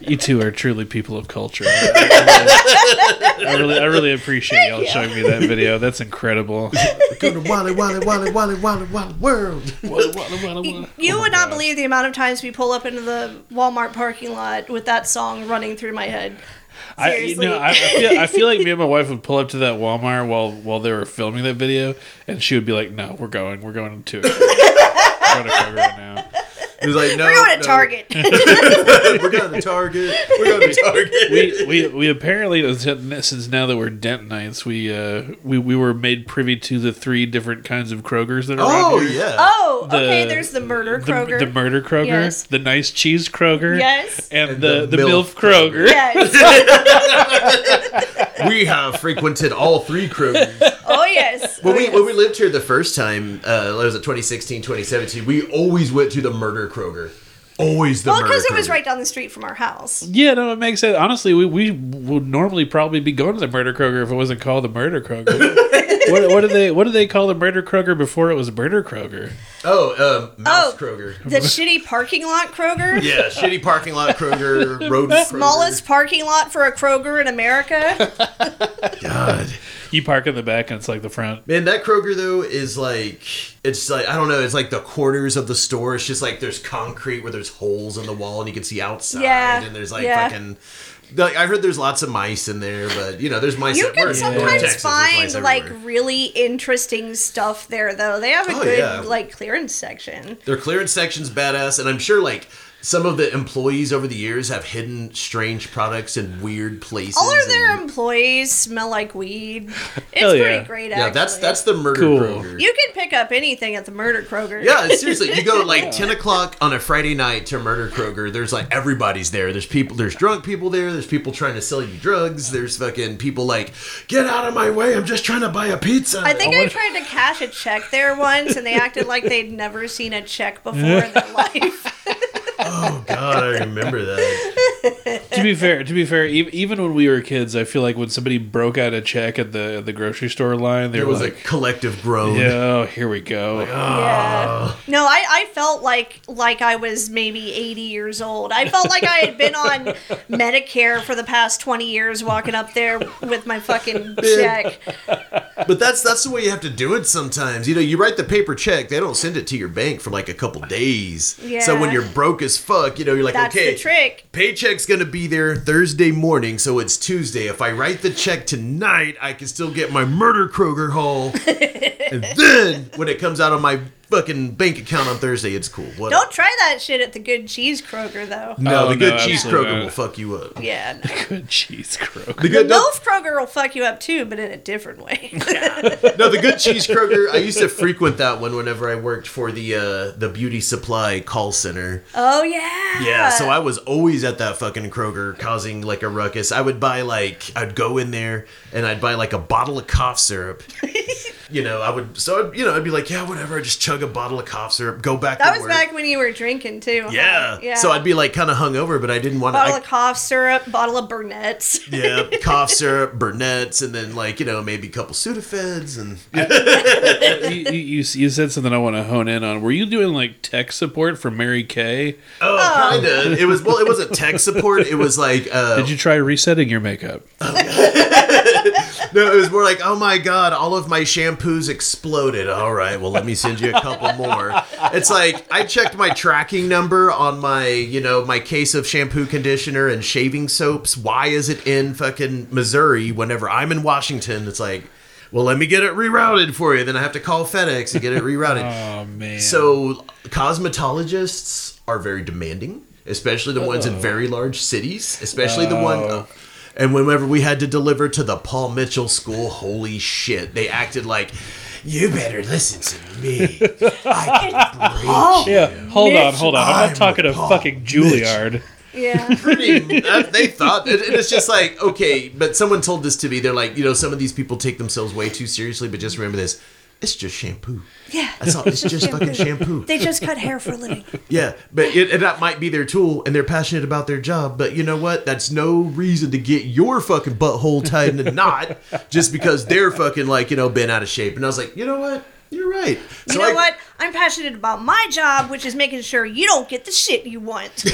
You two are truly people of culture. I really, I really, I really appreciate y'all showing me that video. That's incredible. Go to Wally Wally Wally Wally Wally Wally World. You would not believe the amount of times we pull up into the Walmart parking lot with that song running through my head. I, you Seriously. know, I, I, feel, I feel like me and my wife would pull up to that Walmart while while they were filming that video, and she would be like, "No, we're going, we're going to, we're going to Kroger right now." He was like, no, We're going to no. Target. We're going to Target. We're going to Target. we, we we apparently since now that we're Dentonites, we uh we, we were made privy to the three different kinds of Krogers that are Oh around here. yeah. Oh, The- okay. There's the murder Kroger. the murder Kroger, Yes. the nice cheese Kroger, Yes. and, And the, the the, MILF MILF Kroger. yes. We have frequented all three Krogers. Oh yes. When Oh, we yes. when we lived here the first time, uh, it was it 2016, 2017. We always went to the murder Kroger. Always the well, because it was right down the street from our house. Yeah, no, it makes sense. Honestly, we, we would normally probably be going to the Murder Kroger if it wasn't called the Murder Kroger. what, what did they What do they call the Murder Kroger before it was Murder Kroger? Oh, um, Mouse Oh. Kroger. The shitty parking lot Kroger. Yeah, shitty parking lot Kroger. Rodent Smallest parking lot for a Kroger in America. God. You park in the back and it's like the front. Man, that Kroger though is like it's like I don't know, it's like the corners of the store. It's just like there's concrete where there's holes in the wall and you can see outside Yeah, and there's like yeah. fucking like I heard there's lots of mice in there, but you know, there's mice everywhere. You at- can we're sometimes Texas, find like really interesting stuff there, though. They have a Oh, good yeah. like clearance section. Their clearance section's badass, and I'm sure like some of the employees over the years have hidden strange products in weird places. All of their and- employees smell like weed. It's Hell pretty yeah. great. yeah, Actually. that's that's the murder Cool. Kroger. You can pick up anything at the murder Kroger. Yeah, seriously, you go like ten o'clock on a Friday night to Murder Kroger. There's like everybody's there. There's people. There's drunk people there. There's people trying to sell you drugs. There's fucking people like, get out of my way. I'm just trying to buy a pizza. I think I tried to cash a check there once, and they acted like they'd never seen a check before in their life. Oh god, I remember that. To be fair, to be fair, e- even when we were kids, I feel like when somebody broke out a check at the the grocery store line, There was like, a collective groan. "Yeah, oh, here we go." Yeah. Ah. No, I, I felt like like I was maybe 80 years old. I felt like I had been on Medicare for the past 20 years walking up there with my fucking check. But that's that's the way you have to do it sometimes. You know, you write the paper check, they don't send it to your bank for like a couple days. Yeah. So when you're broke as fuck, you know, you're like, That's okay, the trick. Paycheck's gonna be there Thursday morning, so it's Tuesday. If I write the check tonight, I can still get my murder Kroger haul. and then when it comes out on my fucking bank account on Thursday, it's cool. What Don't try that shit at the good cheese Kroger though. no, Oh, the good no, cheese absolutely Kroger not. will fuck you up. Yeah. No. Good cheese Kroger. The The good, no, MILF Kroger will fuck you up too, but in a different way. no, the good cheese Kroger. I used to frequent that one whenever I worked for the uh, the beauty supply call center. oh yeah. Yeah, so I was always at that fucking Kroger causing like a ruckus. I would buy like I'd go in there and I'd buy like a bottle of cough syrup. you know, I would so I'd, you know I'd be like, yeah, whatever. I just chug a bottle of cough syrup, go back. That to was work. back when you were drinking too. huh? Yeah. Yeah. So I'd be like kind of hungover, but I didn't want to. bottle to. of cough syrup, bottle of Burnett's. Yeah, cough syrup, Burnett's, and then like you know maybe a couple Sudafeds and you, you, you you said something I want to hone in on. Were you doing like tech support for Mary Kay? oh, kind of. It was well, it wasn't tech support. It was like uh, Did you try resetting your makeup? No, it was more like, oh my god, all of my shampoos exploded. All right, well, let me send you a couple more. It's like I checked my tracking number on my, you know, my case of shampoo, conditioner, and shaving soaps. Why is it in fucking Missouri whenever I'm in Washington? It's like, well, let me get it rerouted for you. Then I have to call FedEx and get it rerouted. Oh man. So cosmetologists are very demanding, especially the ones in very large cities, especially the one. uh, and whenever we had to deliver to the Paul Mitchell School, holy shit, they acted like. You better listen to me. I can break yeah, hold on, hold on. I'm I'm not talking to Paul fucking Juilliard. Yeah. pretty. Uh, they thought, and it's just like okay, but someone told this to me. They're like, you know, some of these people take themselves way too seriously. But just remember this: it's just shampoo. Yeah. That's all. It's just fucking shampoo. They just cut hair for a living. Yeah, but it, and that might be their tool, and they're passionate about their job. But you know what? That's no reason to get your fucking butthole tied in a knot just because they're fucking like you know been out of shape. And I was like, you know what? You're right. You know what? I'm passionate about my job, which is making sure you don't get the shit you want.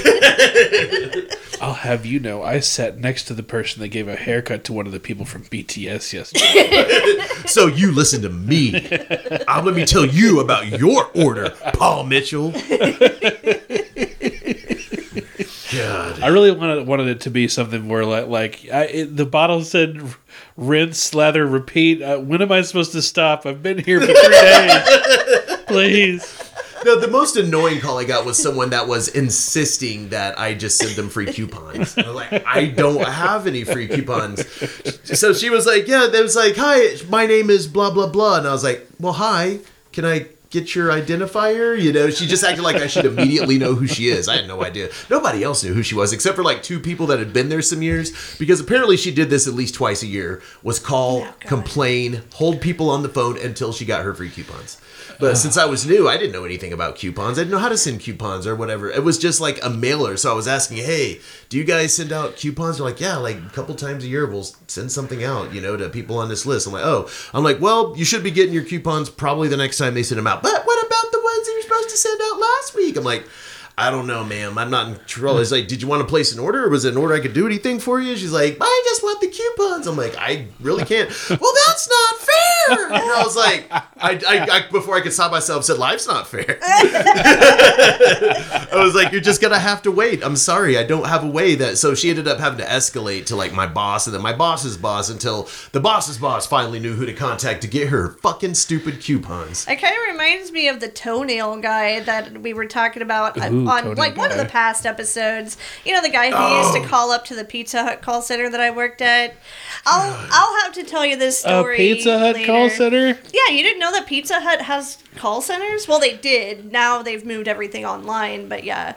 I'll have you know, I sat next to the person that gave a haircut to one of the people from BTS yesterday. So you listen to me. Uh, let me tell you about your order, Paul Mitchell. God. I really wanted wanted it to be something more like like I, it, the bottle said rinse, slather, repeat. Uh, when am I supposed to stop? I've been here for three days. Please. No, the most annoying call I got was someone that was insisting that I just send them free coupons. I was like, I don't have any free coupons. So she was like, Yeah, they was like, Hi, my name is blah blah blah. And I was like, Well, hi, can I get your identifier? You know, she just acted like I should immediately know who she is. I had no idea. Nobody else knew who she was except for like two people that had been there some years because apparently she did this at least twice a year was call, Oh, complain, hold people on the phone until she got her free coupons. But since I was new, I didn't know anything about coupons. I didn't know how to send coupons or whatever. It was just like a mailer. So I was asking, hey, do you guys send out coupons? They're like, yeah, like a couple times a year we'll send something out, you know, to people on this list. I'm like, oh, I'm like, well, you should be getting your coupons probably the next time they send them out. But what about the ones that you're supposed to send out last week? I'm like, I don't know, ma'am. I'm not in control. It's like, did you want to place an order, or was it an order I could do anything for you? She's like, I just want the coupons. I'm like, I really can't. well, that's not fair. And I was like, I, I, I before I could stop myself, said, life's not fair. I was like, you're just gonna have to wait. I'm sorry, I don't have a way that. So she ended up having to escalate to like my boss, and then my boss's boss, until the boss's boss finally knew who to contact to get her fucking stupid coupons. It kind of reminds me of the toenail guy that we were talking about uh, Ooh, on toenail like one of the past episodes. You know, the guy who used Oh. to call up to the Pizza Hut call center that I worked at. I'll I'll have to tell you this A story. Pizza Hut call later. center? Yeah, you didn't know that Pizza Hut has call centers? Well, they did. Now they've moved everything online, but yeah.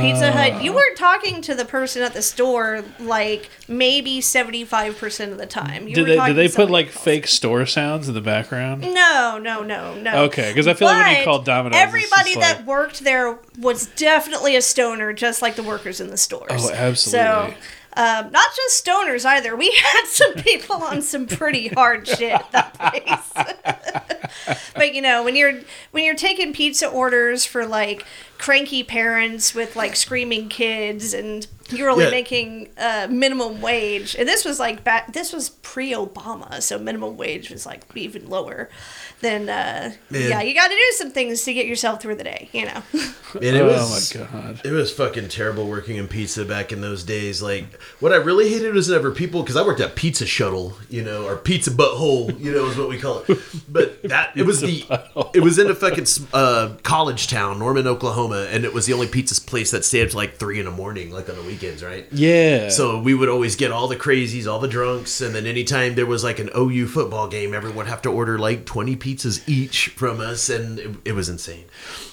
Pizza Hut, you weren't talking to the person at the store like maybe 75% of the time. You Did they did they put like fake store sounds in the background? No, no, no, no. Okay, because I feel like when you But call Domino's, everybody that like- worked there was definitely a stoner, just like the workers in the stores. Oh, absolutely. So, um, not just stoners either. We had some people on some pretty hard shit at that place. but you know, when you're when you're taking pizza orders for like cranky parents with like screaming kids and you're only Yeah. making uh, minimum wage and this was like back this was pre-obama so minimum wage was like even lower then uh, yeah you got to do some things to get yourself through the day you know Man, it oh was, my god. It was fucking terrible working in pizza back in those days. Like, what I really hated was whenever people, because I worked at Pizza Shuttle, you know, or Pizza Butthole, you know, is what we call it. But that it was the, Butthole. it was in a fucking uh, college town, Norman, Oklahoma, and it was the only pizza place that stayed up to like three in the morning, like on the weekends, right? Yeah. So we would always get all the crazies, all the drunks, and then anytime there was like an OU football game, everyone would have to order like 20 pizzas each from us, and it, it was insane.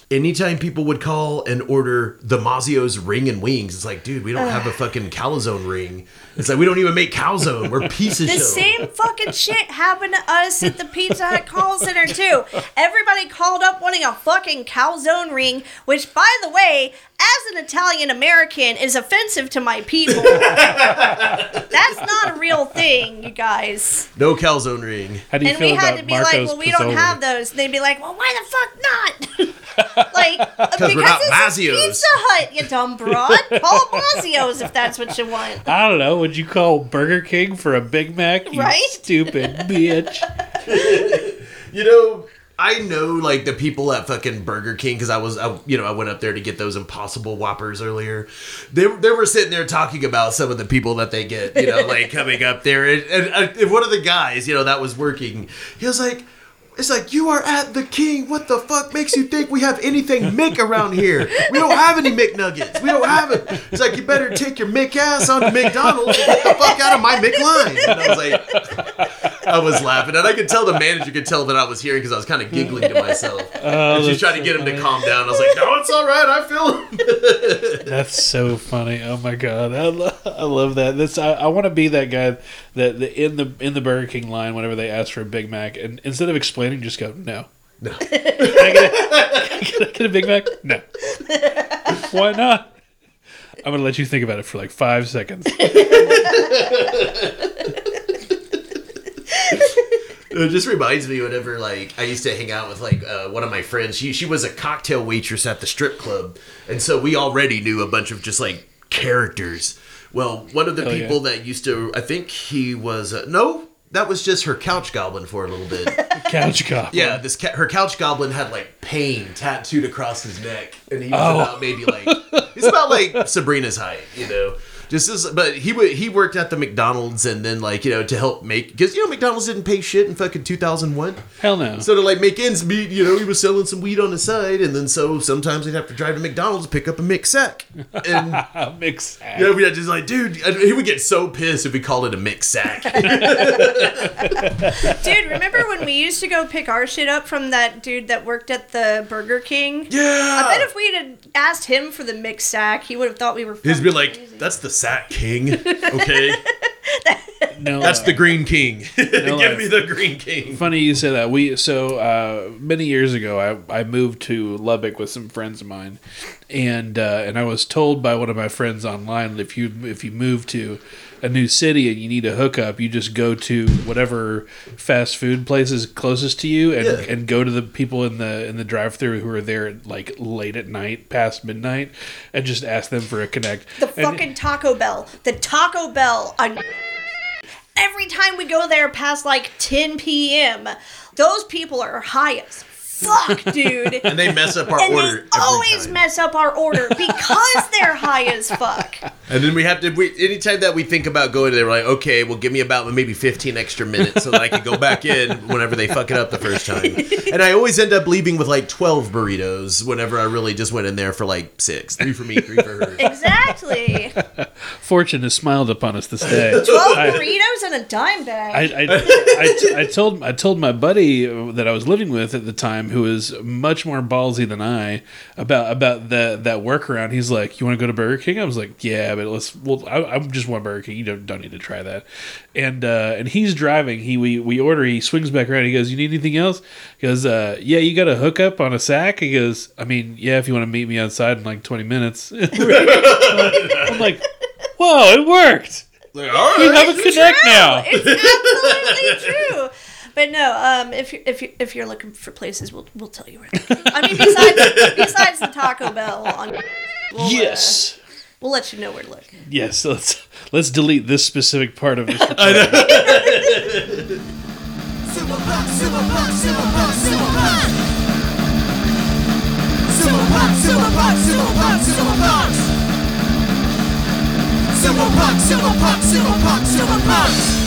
Anytime people would call and order the Mazzio's ring and wings, it's like, dude, we don't have a fucking calzone ring. It's like we don't even make calzone. We're pieces. the same fucking shit happened to us at the pizza hut call center too everybody called up wanting a fucking calzone ring which by the way as an italian american is offensive to my people that's not a real thing you guys No calzone ring. How do you and feel we had about to be Marco's like, well, we don't Pizzoli? have those. And they'd be like, well, why the fuck not? like, because we're not it's Mazzio's. Pizza Hut, you dumb broad. Call Mazzio's if that's what you want. I don't know. Would you call Burger King for a Big Mac? You Right? Stupid bitch. You know, I know like the people at fucking Burger King because I was, I, you know, I went up there to get those Impossible Whoppers earlier. They they were sitting there talking about some of the people that they get, you know, like coming up there, and, and, and one of the guys, you know, that was working, he was like. It's like you are at the king. What the fuck makes you think we have anything Mick around here? We don't have any McNuggets. We don't have it. It's like you better take your Mick ass on to McDonald's and get the fuck out of my McLine. And I was like, I was laughing, and I could tell the manager could tell that I was hearing because I was kind of giggling to myself. Oh, and she's trying to get him to calm down. I was like, "No, it's all right. I feel. That's so funny. Oh my god, I, lo- I love that. This I, I want to be that guy that the, in the in the Burger King line whenever they ask for a Big Mac, and instead of explaining, just go no. No. Can I get a, can I get a Big Mac? No. Why not? I'm gonna let you think about it for like five seconds. It just reminds me whenever like I used to hang out with like uh, one of my friends. She she was a cocktail waitress at the strip club, and so we already knew a bunch of just like characters. Well, one of the Hell yeah. people that used to, I think he was uh, no, that was just her couch goblin for a little bit. Couch cop. yeah, this ca- her couch goblin had like pain tattooed across his neck, and he was Oh. about maybe like he's about like Sabrina's height, you know. Just as, but he would he worked at the McDonald's and then like you know to help make because you know McDonald's didn't pay shit in fucking two thousand one. Hell no. So to like make ends meet, you know, he was selling some weed on the side, and then so sometimes he'd have to drive to McDonald's to pick up a mix sack. And Mix. Sack. Yeah, we had just like, dude, he would get so pissed if we called it a mix sack. Dude, remember when we used to go pick our shit up from that dude that worked at the Burger King? yeah, I bet if we had asked him for the mix sack, he would have thought we were. He'd be like, crazy. that's the sack king, okay, No, that's uh, the green king. Give life. me the green king. Funny you say that. We so uh, many years ago, I, I moved to Lubbock with some friends of mine, and uh, and I was told by one of my friends online that if you if you move to a new city and you need a hookup, you just go to whatever fast food place is closest to you, and, Yeah. and go to the people in the in the drive through who are there like late at night, past midnight, and just ask them for a connect. the And- fucking Taco Bell. The Taco Bell on. Every time we go there past like 10 p.m., those people are high as fuck, dude. And they mess up our and order. they every always time. mess up our order because they're high as fuck. And then we have to. We, anytime that we think about going there, we're like, okay, well, give me about maybe fifteen extra minutes so that I can go back in whenever they fuck it up the first time. And I always end up leaving with like twelve burritos whenever I really just went in there for like six, three for me, three for her. Exactly. Fortune has smiled upon us this day. 12 I- burritos and a dime bag. I, I, I, t- I told I told my buddy that I was living with at the time, who was much more ballsy than I, about about that that workaround. He's like, "You want to go to Burger King?" I was like, "Yeah, but let's." Well, I, I'm just one Burger King. You don't don't need to try that. And uh, and he's driving. He we we order. He swings back around. He goes, "You need anything else?" He goes, uh, "Yeah, you got a hookup on a sack." He goes, "I mean, yeah, if you want to meet me outside in like 20 minutes." I'm like, "Whoa, it worked." Like, all We have a connect now. It's absolutely true. But no, um, if you if you if you're looking for places, we'll we'll tell you where. I mean, besides besides the Taco Bell, on we'll, uh, Yes. we'll let you know where to look. Yes, let's let's delete this specific part of this. Silver Silver Silver Silver. Silver Silver Silver Silver. Silver Silver Silver Silver Rock.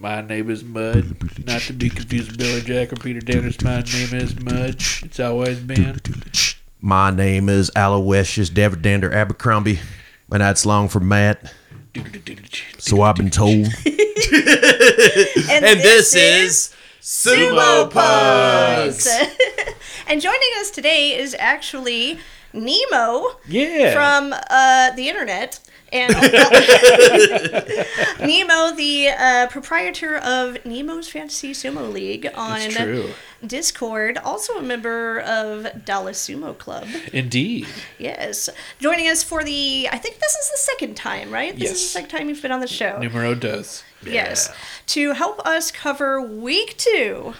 My name is Mud, not to be confused with Billy Jack or Peter Danners. My name is Mud. It's always been. My name is Aloysius Davidander Abercrombie, and that's long for Matt. So I've been told. And, And this is Sumo Punx. and joining us today is actually Nemo Yeah. from uh, the internet. And Nemo, the uh, proprietor of Nemo's Fantasy Sumo League on Discord, also a member of Dallas Sumo Club. Indeed. Yes. Joining us for the, I think this is the second time, right? This is Yes. the second time you've been on the show. Numero does. Yes. To help us cover week two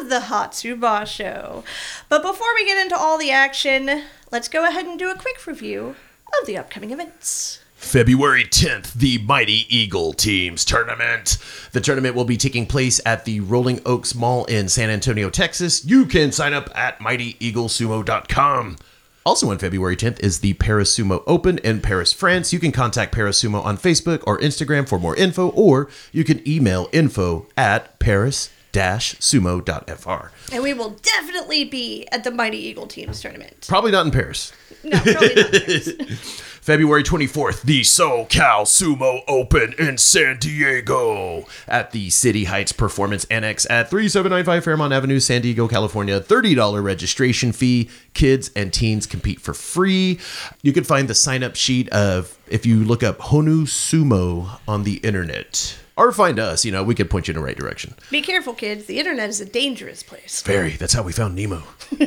of the Hatsu Basho. But before we get into all the action, let's go ahead and do a quick review of the upcoming events. February 10th, the Mighty Eagle Teams Tournament. The tournament will be taking place at the Rolling Oaks Mall in San Antonio, Texas. You can sign up at mightyeaglesumo.com. Also on February 10th is the Paris Sumo Open in Paris, France. You can contact Paris Sumo on Facebook or Instagram for more info, or you can email info at paris-sumo.fr. And we will definitely be at the Mighty Eagle Teams tournament. Probably not in Paris. No, probably not. February 24th, the SoCal Sumo Open in San Diego at the City Heights Performance Annex at 3795 Fairmont Avenue, San Diego, California. $30 registration fee. Kids and teens compete for free. You can find the sign up sheet of if you look up Honu Sumo on the internet. Or find us, you know, we could point you in the right direction. Be careful, kids. The internet is a dangerous place. Very. That's how we found Nemo.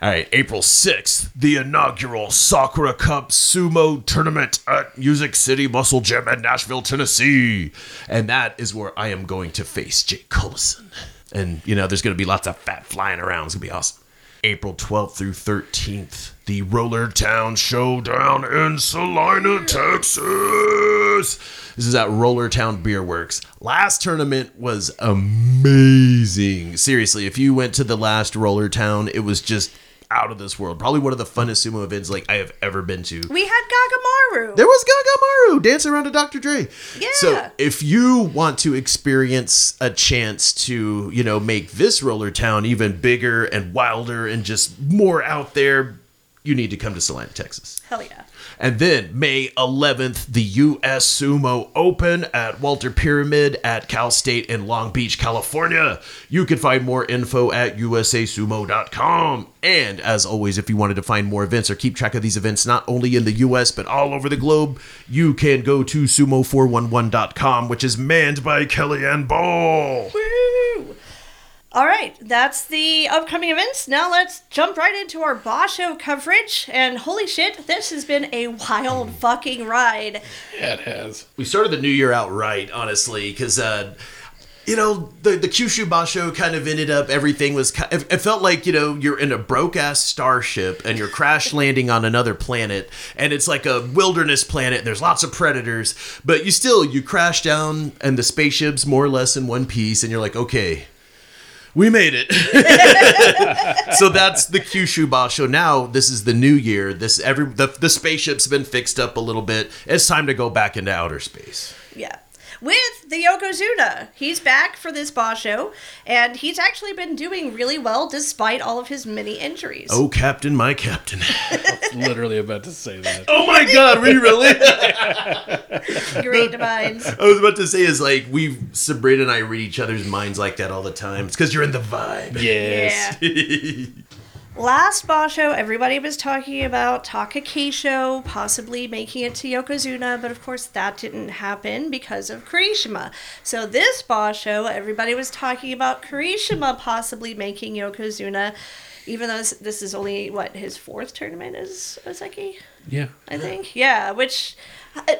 All right, April 6th, the inaugural Sakura Cup Sumo Tournament at Music City Muscle Gym in Nashville, Tennessee. And that is where I am going to face Jake Collison. And, you know, there's going to be lots of fat flying around. It's going to be awesome. April 12th through 13th, the Roller Town Showdown in Celina, Texas. This is at Roller Town Beer Works. Last tournament was amazing. Seriously, if you went to the last Roller Town, it was just out of this world. Probably one of the funnest sumo events like I have ever been to. We had Gagamaru. There was Gagamaru dancing around to Dr. Dre. Yeah. So if you want to experience a chance to, you know, make this roller town even bigger and wilder and just more out there, you need to come to Celina, Texas. Hell yeah. And then May 11th, the U.S. Sumo Open at Walter Pyramid at Cal State in Long Beach, California. You can find more info at usasumo.com. And as always, if you wanted to find more events or keep track of these events, not only in the U.S., but all over the globe, you can go to sumo411.com, which is manned by Kellyanne Ball. Woo! All right, that's the upcoming events. Now let's jump right into our Basho coverage. And holy shit, this has been a wild fucking ride. Yeah, it has. we started the new year out right, honestly, because uh, you know the the Kyushu Basho kind of ended up everything was it, it felt like you know you're in a broke ass starship and you're crash landing on another planet and it's like a wilderness planet. And there's lots of predators, but you still you crash down and the spaceship's more or less in one piece, and you're like, okay. We made it. so that's the Kyushu Basho. Now this is the new year. This every the, the spaceship's been fixed up a little bit. It's time to go back into outer space. Yeah. With the Yokozuna. He's back for this Basho, and he's actually been doing really well despite all of his many injuries. Oh, Captain, my Captain. Literally about to say that. oh my God, we really? Great minds. I was about to say is like we Sabrina and I read each other's minds like that all the time. It's because you're in the vibe. Yes. Yeah. Last Basho, everybody was talking about Takakeisho possibly making it to Yokozuna, but of course that didn't happen because of Kirishima. So this Basho, everybody was talking about Kirishima possibly making Yokozuna, even though this, this is only, what, his fourth tournament as Ozeki? Yeah. I think. Yeah, which. uh,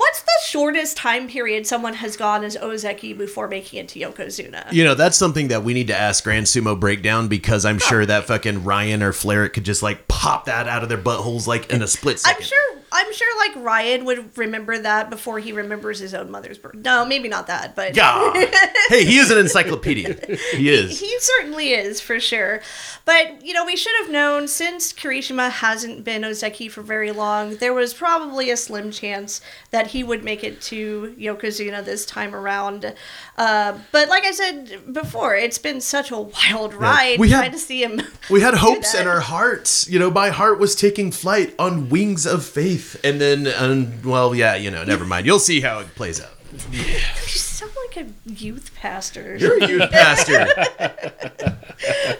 What's the shortest time period someone has gone as Ozeki before making it to Yokozuna? You know, that's something that we need to ask Grand Sumo Breakdown because I'm sure that fucking Ryan or Flaret could just like pop that out of their buttholes like in a split second. I'm sure. I'm sure, like Ryan would remember that before he remembers his own mother's birth. No, maybe not that, but Yeah. hey, he is an encyclopedia. He is. he certainly is for sure. But you know, we should have known since Kirishima hasn't been Ozeki for very long. There was probably a slim chance that he would make it to Yokozuna this time around. Uh, but like I said before, it's been such a wild ride We had- trying to see him. We had hopes in our hearts. You know, my heart was taking flight on wings of faith. And then, um, well, yeah, you know, never mind. You'll see how it plays out. You sound like a youth pastor. You're a youth pastor.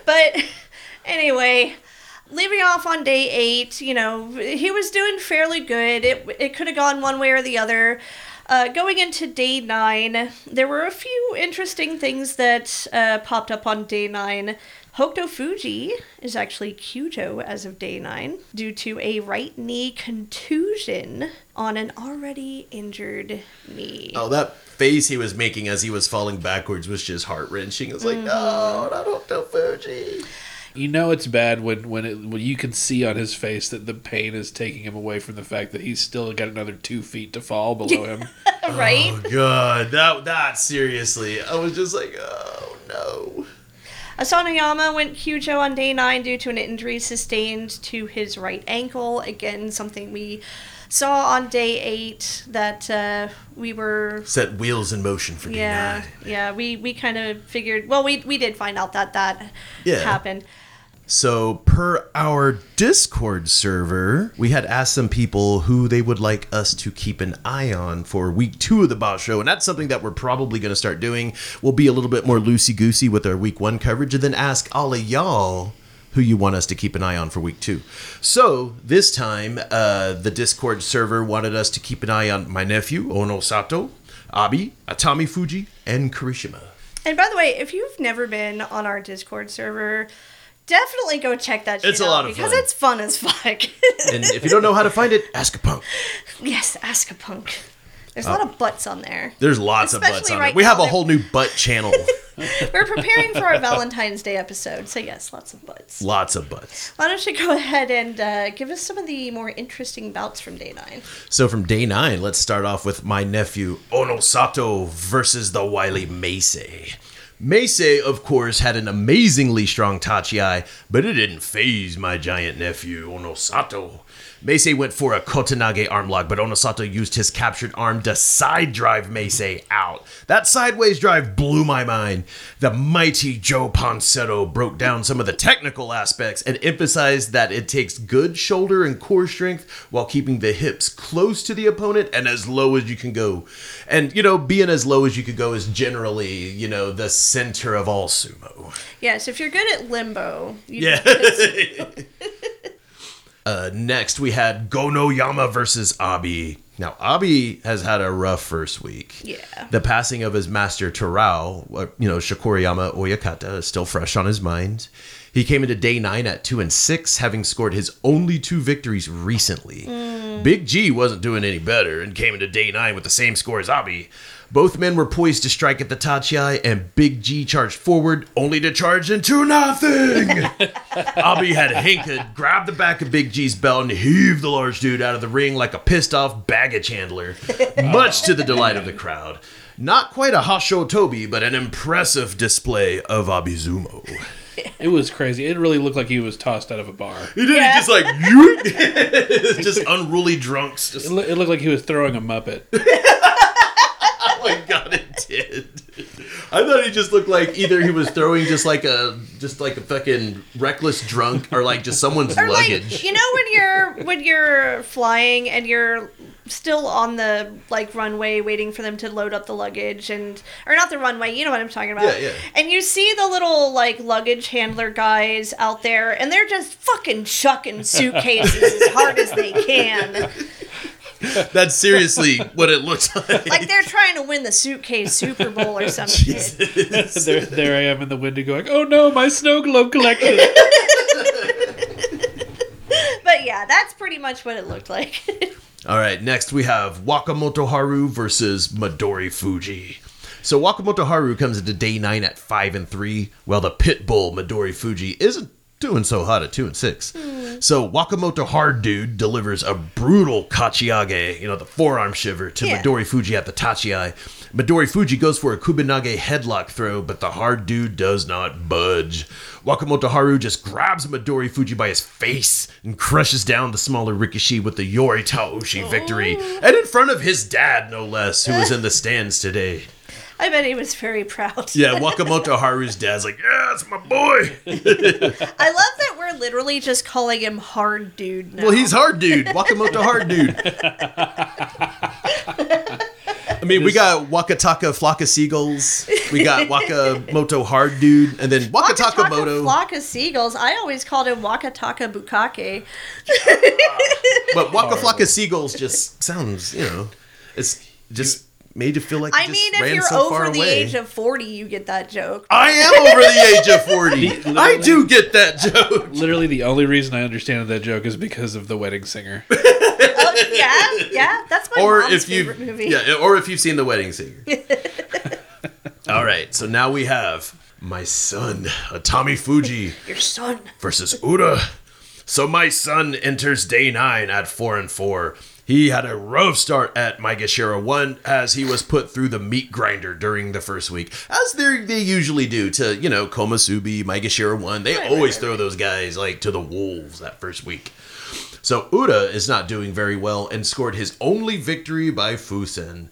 But anyway, leaving off on day eight, you know, he was doing fairly good. It, it could have gone one way or the other. Uh, going into day nine, there were a few interesting things that uh, popped up on day nine. Hokuto Fuji is actually Kyujo as of day nine due to a right knee contusion on an already injured knee. Oh, that face he was making as he was falling backwards was just heart wrenching. It was like, no, not Hokuto Fuji. You know it's bad when when it when you can see on his face that the pain is taking him away from the fact that he's still got another two feet to fall below him. right? Oh god, that that seriously, I was just like, oh no. Asanoyama went Kyujo on day nine due to an injury sustained to his right ankle. Again, something we saw on day eight that uh, we were. Set wheels in motion for Yeah, D9. yeah, we, we kind of figured. Well, we we did find out that that Yeah. happened. So, per our Discord server, we had asked some people who they would like us to keep an eye on for week two of the Basho. And that's something that we're probably going to start doing. We'll be a little bit more loosey goosey with our week one coverage and then ask all of y'all who you want us to keep an eye on for week two. So, this time, uh, the Discord server wanted us to keep an eye on my nephew, Ono Sato, Abi, Atami Fuji, and Kirishima. And by the way, if you've never been on our Discord server, definitely go check that shit It's a out lot of because fun. it's fun as fuck. And if you don't know how to find it, ask a punk. yes, ask a punk. There's a lot of butts on there. There's lots of butts Especially on right it. We have a whole new butt channel. We're preparing for our Valentine's Day episode, so yes, lots of butts. lots of butts. Why don't you go ahead and uh, give us some of the more interesting bouts from day nine? So from day nine, let's start off with my nephew Ono Sato versus the wily Meisei. Meisei, of course, had an amazingly strong Tachiai, but it didn't phase my giant nephew Ono Sato. Meisei went for a Kotenage arm lock, but Onosato used his captured arm to side drive Meisei out. That sideways drive blew my mind. The mighty Joe Ponsetto broke down some of the technical aspects and emphasized that it takes good shoulder and core strength while keeping the hips close to the opponent and as low as you can go. And, you know, being as low as you could go is generally, you know, the center of all sumo. Yes, if you're good at limbo, you Yeah. uh, next, we had Gono Yama versus Abi. Now, Abi has had a rough first week. Yeah. The passing of his master Terao, uh, you know, Shikoroyama Oyakata, is still fresh on his mind. He came into day nine at two and six, having scored his only two victories recently. Big G wasn't doing any better and came into day nine with the same score as Abi. Both men were poised to strike at the Tachiai, and Big G charged forward, only to charge into nothing. Abi had Hinked grab the back of Big G's belt and heave the large dude out of the ring like a pissed off baggage handler, much to the delight of the crowd. Not quite a Hasso Tobi, but an impressive display of Abizumo. It was crazy. It really looked like he was tossed out of a bar. He did Yeah. just like just unruly drunks. Just It, loo- it looked like he was throwing a muppet. Oh my god, it did. I thought he just looked like either he was throwing just like a just like a fucking reckless drunk or like just someone's or luggage. like you know when you're when you're flying and you're still on the like runway waiting for them to load up the luggage and or not the runway you know what i'm talking about Yeah, yeah. and you see the little like luggage handler guys out there and they're just fucking chucking suitcases as hard as they can That's seriously what it looks like. like they're trying to win the suitcase super bowl or something. shit there, there I am in the window going, "Oh no, my snow globe collection!" but yeah that's pretty much what it looked like All right, next we have Wakamoto Haru versus Midori Fuji. So Wakamoto Haru comes into day nine at five and three, while the pit bull Midori Fuji isn't doing so hot at two and six. So Wakamoto Hard Dude delivers a brutal kachiage, you know, the forearm shiver to Yeah. Midori Fuji at the tachiai. Midori Fuji goes for a Kubinage headlock throw, but the hard dude does not budge. Wakamoto Haru just grabs Midori Fuji by his face and crushes down the smaller Rikishi with the Yori Taoshi victory, oh. and in front of his dad, no less, who was in the stands today. I bet he was very proud Yeah, Wakamoto Haru's dad's like, yeah, it's my boy. i love that we're literally just calling him hard dude now. Well, he's hard dude. Wakamoto hard dude. I mean, we got Wakataka flock of seagulls. We got Wakamoto hard dude, and then Wakataka Moto. flock of seagulls. I always called him Wakataka Bukake. But Waka flock of seagulls just sounds, you know, it's just made you feel like you I just mean, if you're so over the away. age of 40, you get that joke. I am over the age of forty. I do get that joke. Literally, the only reason I understand that joke is because of the wedding singer. Oh, yeah, yeah, that's my or mom's if you favorite movie. yeah or if you've seen the wedding singer all right so now we have my son uh, Atami Fuji Your son. versus Ura so my son enters day 9 at 4 and 4 he had a rough start at Maegashira 1 as he was put through the meat grinder during the first week. As they they usually do to, you know, Komusubi, Maegashira 1. They always throw those guys like to the wolves that first week. So Ura is not doing very well and scored his only victory by Fusen.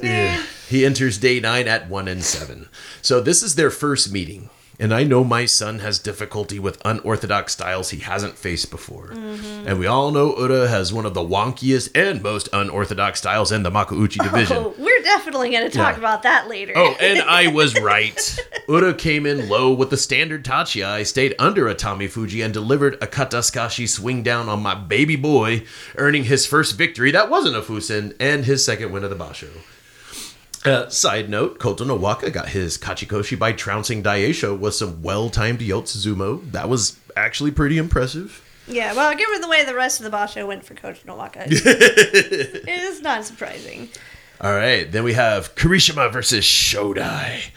Eh. He enters day nine at one and seven. So this is their first meeting. And I know my son has difficulty with unorthodox styles he hasn't faced before. Mm-hmm. And we all know Ura has one of the wonkiest and most unorthodox styles in the Makuuchi division. Oh, we're definitely going to talk yeah. about that later. Oh, and I was right. Ura came in low with the standard Tachiai, stayed under Atami Fuji, and delivered a Katasukashi swing down on my baby boy, earning his first victory that wasn't a Fusen and his second win of the Basho. Uh, side note, Koto no Waka got his Kachikoshi by trouncing Daisho with some well-timed Yotsuzumo. That was actually pretty impressive. Yeah, well, given the way the rest of the Basho went for Koto Nowaka, it is not surprising. All right, then we have Kirishima versus Shodai.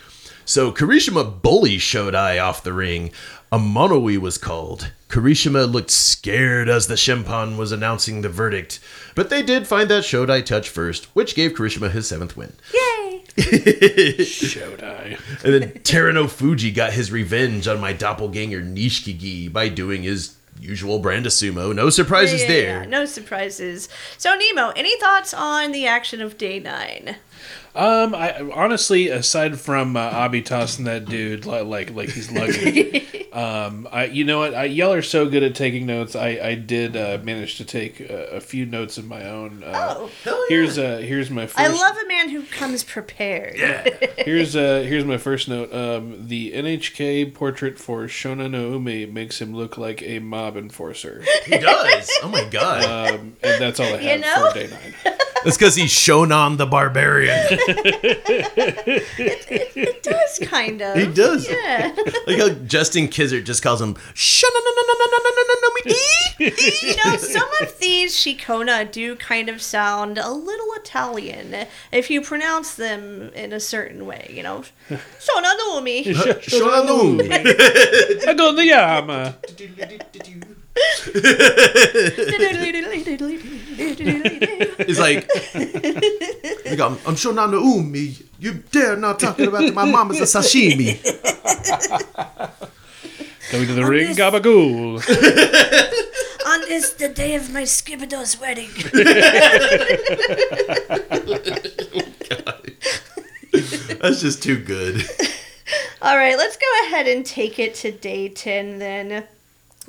So Kirishima bullies Shodai off the ring. A mono-ii was called. Kirishima looked scared as the Shimpan was announcing the verdict, but they did find that Shodai touch first, which gave Kirishima his seventh win. Yay! Shodai. and then Teruno Fuji got his revenge on my doppelganger Nishikigi by doing his usual brand of sumo. No surprises yeah, yeah, there. Yeah. No surprises. So Nemo, any thoughts on the action of day nine? Um, I honestly, aside from uh, Abby tossing that dude like like, like he's luggage, um, I you know what? I, y'all are so good at taking notes. I I did uh, manage to take a, a few notes of my own. Uh, oh, oh yeah. here's uh here's my. First... I love a man who comes prepared. yeah. here's uh here's my first note. Um, the NHK portrait for Shonannoumi makes him look like a mob enforcer. He does. oh my god. Um, and that's all I have you know? for day nine. It's because he's Shonan the Barbarian. it, it, it, does kind of. He does. Yeah. like how Justin Kizzard just calls him You know, some of these shikona do kind of sound a little Italian if you pronounce them in a certain way. You know, Shonanumi. Shonanumi. Adonayama. He's like, like, I'm, I'm Shoranumi. You me. You dare not talking about my mama's a sashimi. Going to the ring, gabagool. On this, the day of my Skibido's wedding. That's just too good. All right, let's go ahead and take it to day 10 then.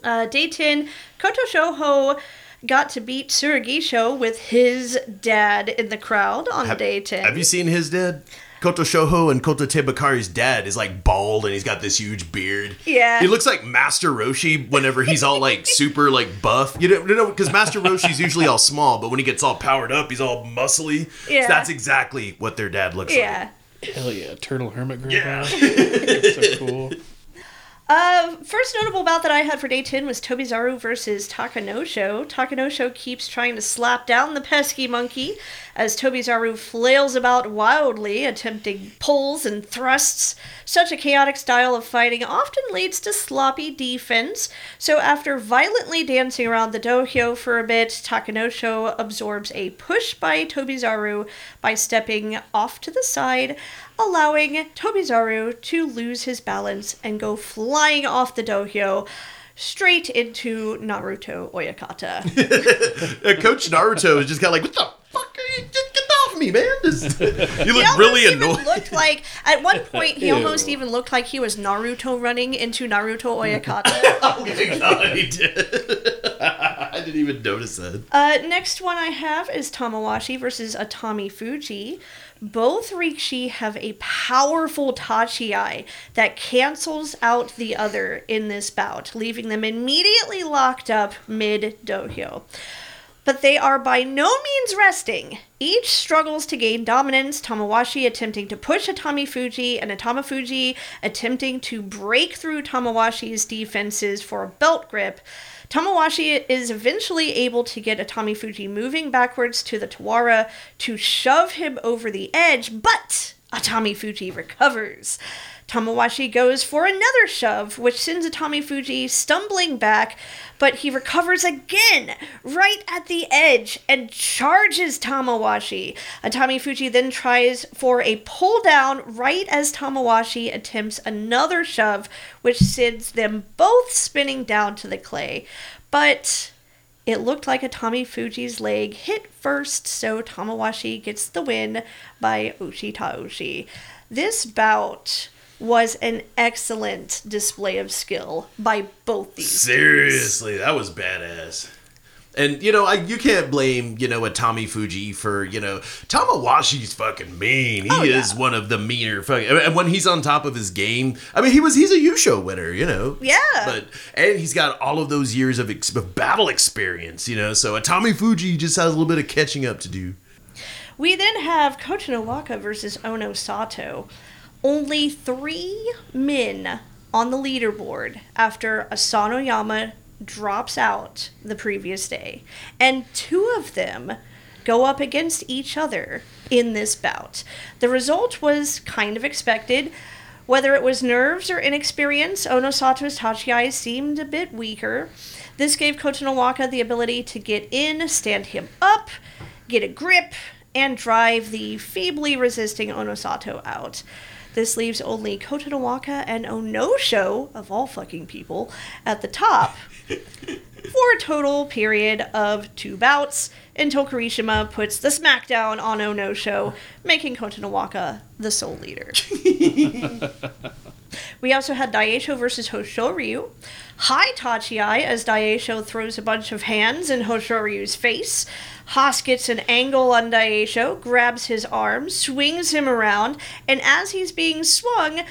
Uh, day 10, Koto Shoho got to beat Tsurugisho with his dad in the crowd on Have- day 10. Have you seen his dad? Koto Shoho and Koto Tebakari's dad is like bald and he's got this huge beard. Yeah. He looks like Master Roshi whenever he's all like super like buff. You know, you know, because Master Roshi's usually all small, but when he gets all powered up, he's all muscly. Yeah. So that's exactly what their dad looks like. yeah. Hell yeah, turtle hermit grandpa. Yeah. so cool. Uh, first notable bout that I had for day 10 was Tobizaru versus Takanosho. Takanosho keeps trying to slap down the pesky monkey as Tobizaru flails about wildly, attempting pulls and thrusts. Such a chaotic style of fighting often leads to sloppy defense, so after violently dancing around the dohyo for a bit, Takanosho absorbs a push by Tobizaru by stepping off to the side, allowing Tobizaru to lose his balance and go flying off the dohyo straight into Naruto Oyakata. Coach Naruto is just kind of like, what the fuck are you? Just get off me, man. Just, you look He really annoyed. Looked like at one point he Ew. almost even looked like he was Naruto running into Naruto Oyakata. oh my god, he did. I didn't even notice that. Uh, next one I have is Tamawashi versus Atami Fuji. Both Rikishi have a powerful Tachi that cancels out the other in this bout, leaving them immediately locked up mid dohyo. But they are by no means resting. Each struggles to gain dominance, Tamawashi attempting to push Atami Fuji, and Atami Fuji attempting to break through Tamawashi's defenses for a belt grip. Tamawashi is eventually able to get Atami Fuji moving backwards to the Tawara to shove him over the edge, but Atami Fuji recovers. Tamawashi goes for another shove, which sends Atami Fuji stumbling back, but he recovers again right at the edge and charges Tamawashi. Atami Fuji then tries for a pull down right as Tamawashi attempts another shove, which sends them both spinning down to the clay. But it looked like Atami Fuji's leg hit first, so Tamawashi gets the win by Oshi Taoshi. This bout was an excellent display of skill by both these. Seriously, that was badass. And you know, I, you can't blame you know Atami Fuji for you know Tamawashi's fucking mean. He Oh, yeah. is one of the meaner fucking. And when he's on top of his game, I mean, he was he's a Yusho winner, you know. Yeah. But and he's got all of those years of, ex- of battle experience, you know. So Atami Fuji just has a little bit of catching up to do. We then have Kota Waka versus Ono Sato. Only three men on the leaderboard after Asanoyama drops out the previous day. And two of them go up against each other in this bout. The result was kind of expected. Whether it was nerves or inexperience, Onosato's Tachiai seemed a bit weaker. This gave Kota Waka the ability to get in, stand him up, get a grip, and drive the feebly resisting Onosato out. This leaves only Kota Waka and Onosho, of all fucking people, at the top for a total period of two bouts until Kirishima puts the smackdown on Onosho, making Kota Waka the sole leader. We also had Daisho versus Hoshoryu. High Tachiai as Daisho throws a bunch of hands in Hoshoryu's face. Haas gets an angle on Daisho, grabs his arm, swings him around, and as he's being swung,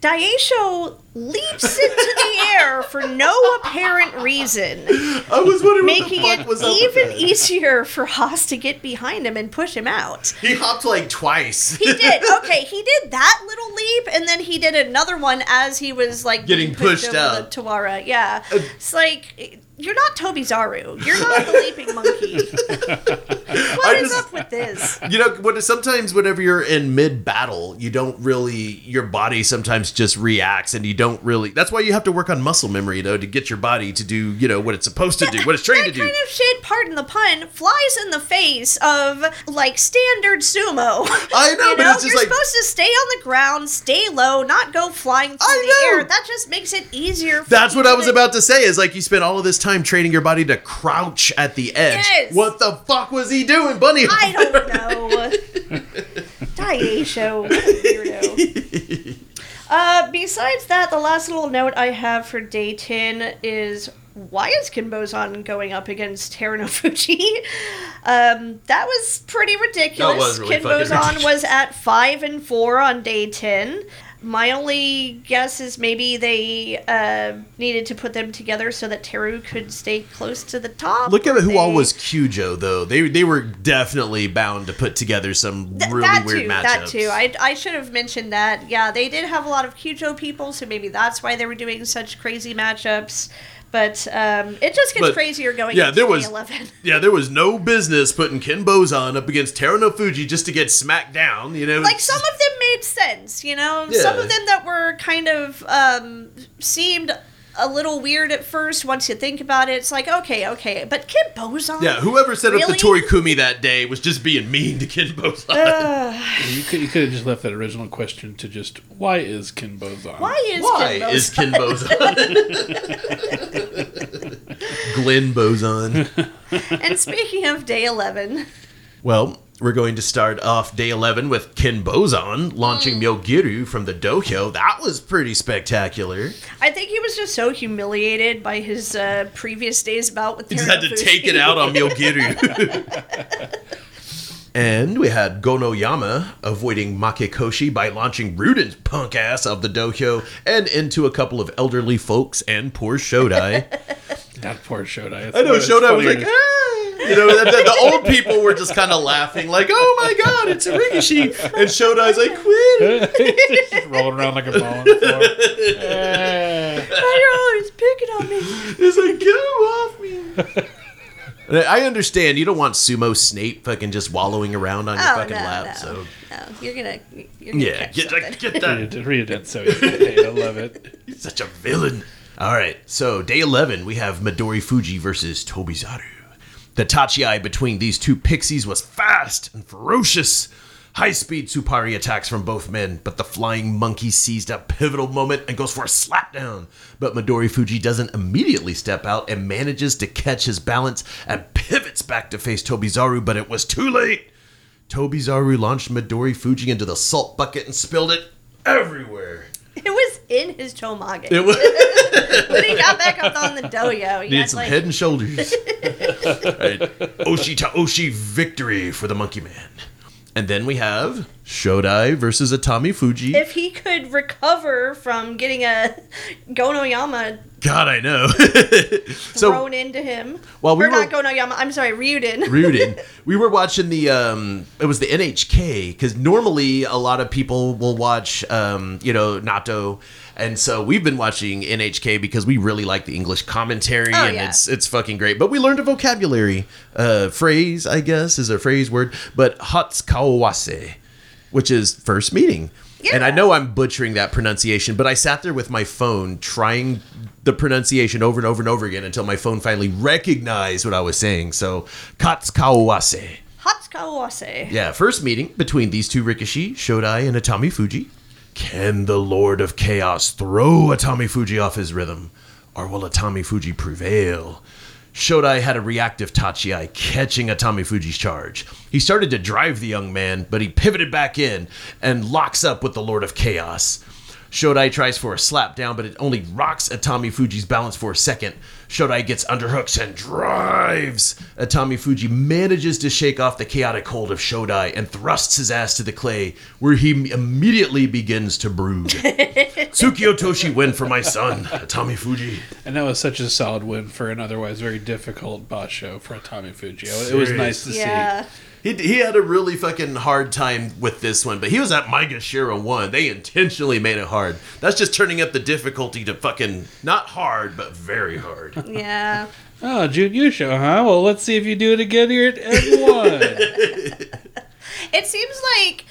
Daisho leaps into the air for no apparent reason, I was wondering making what the fuck it even easier for Haas to get behind him and push him out. He hopped like twice. He did. Okay, he did that little leap, and then he did another one as he was like Getting pushed out. The Tawara, yeah. Uh, it's like you're not Tobizaru. You're not the leaping monkey. What is just- up with this? You know, what sometimes whenever you're in mid battle, you don't really your body sometimes just reacts and you don't really that's why you have to work on muscle memory though to get your body to do, you know, what it's supposed to do, what it's trained to That do. kind of shit, pardon the pun, flies in the face of like standard sumo. I know, you but know, it's just you're like supposed to stay on the ground, stay low, not go flying through the air. That just makes it easier. For that's what I was about to say. Is like you spend all of this time training your body to crouch at the edge. Yes. What the fuck was he doing, Bunny? I don't know. Daisho, what weirdo. Uh, besides that, the last little note I have for day 10 is why is Kinbozan going up against Teruno Fuji? Um, that was pretty ridiculous. That was really fucking Kinbozan ridiculous. was at 5 and 4 on day 10. My only guess is maybe they uh, needed to put them together so that Teru could stay close to the top. Look at who all was Kyujo though. They they were definitely bound to put together some Th- really that weird too, matchups. That too. I, I should have mentioned that. Yeah, they did have a lot of Kyujo people, so maybe that's why they were doing such crazy matchups. But um, it just gets But, crazier going yeah, into there was yeah, there was no business putting Kinbozan up against Teruno Fuji just to get smacked down. You know, Like some of them made sense, you know. Some of them that were kind of um, seemed a little weird at first. Once you think about it, it's like okay, okay. But Kinbozan, yeah, whoever set up the Really? Tori Kumi that day was just being mean to Ken Bozan. You could, you could have just left that original question to just why is Kinbozan? why is Why Kid is Kinbozan? Glenn Bozan. and speaking of day eleven, Well, we're going to start off day 11 with Kinbozan launching Mm. Myogiryu from the dojo. That was pretty spectacular. I think he was just so humiliated by his uh, previous day's bout with. He just had to take it out on Myogiryu. and we had Gonoyama avoiding Makekoshi by launching Ryuden's punk ass of the dojo and into a couple of elderly folks and poor Shodai. That poor Shodai. I know Shodai was like, ah! You know, the, the, the old people were just kind of laughing, like, "Oh my god, it's a Rikishi!" And Shodai's like, "Quit!" just rolling around like a ball on the floor. Eh. Why are always picking on me? It's like, "Get him off me!" I understand you don't want sumo Snape fucking just wallowing around on your Oh fucking no, lap. no, So no. You're gonna, you're gonna yeah, catch get, something. like, get that. Read it- read it so. I love it. He's such a villain. All right, so day 11, we have Midori Fuji versus Toby Tobizaru. The Tachiai between these two pixies was fast and ferocious. High speed Tsuppari attacks from both men, but the flying monkey seized a pivotal moment and goes for a slapdown. But Midori Fuji doesn't immediately step out and manages to catch his balance and pivots back to face Tobizaru, but it was too late. Tobizaru launched Midori Fuji into the salt bucket and spilled it everywhere. It was in his chonmage. It was when he got back up on the dohyo, he need had some like head and shoulders. right. Oshitaoshi victory for the Monkey Man. And then we have Shodai versus Atami Fuji. if he could recover from getting a Gonoyama God, I know. so thrown into him. While we or were- not Gonoyama, I'm sorry, Ryuden. Ryuden. We were watching the um it was the NHK because normally a lot of people will watch um you know Natto and so we've been watching NHK because we really like the English commentary Oh, and yeah. it's it's fucking great. But we learned a vocabulary uh phrase I guess is a phrase word, but Hatsukawase, which is first meeting. And I know I'm butchering that pronunciation, but I sat there with my phone trying the pronunciation over and over and over again until my phone finally recognized what I was saying. So, Katsukawase. Hatsukawase. Yeah, first meeting between these two Rikishi, Shodai, and Atami Fuji. Can the Lord of Chaos throw Atami Fuji off his rhythm, or will Atami Fuji prevail? Shodai had a reactive Tachiai catching Atami Fuji's charge. He started to drive the young man, but he pivoted back in and locks up with the Lord of Chaos. Shodai tries for a slap down, but it only rocks Atami Fuji's balance for a second. Shodai gets underhooks and drives. Uh, Atami Fuji manages to shake off the chaotic hold of Shodai and thrusts his ass to the clay, where he immediately begins to brood. Tsukiotoshi win for my son, Atami Fuji. And that was such a solid win for an otherwise very difficult basho for Tommy Fuji. It was nice to Yeah. He, he had a really fucking hard time with this one, but he was at Maegashira 1. They intentionally made it hard. That's just turning up the difficulty to fucking, not hard, but very hard. Yeah. see. Oh, Jun Yusho, huh? Well, let's see if you do it again here at M1. It seems like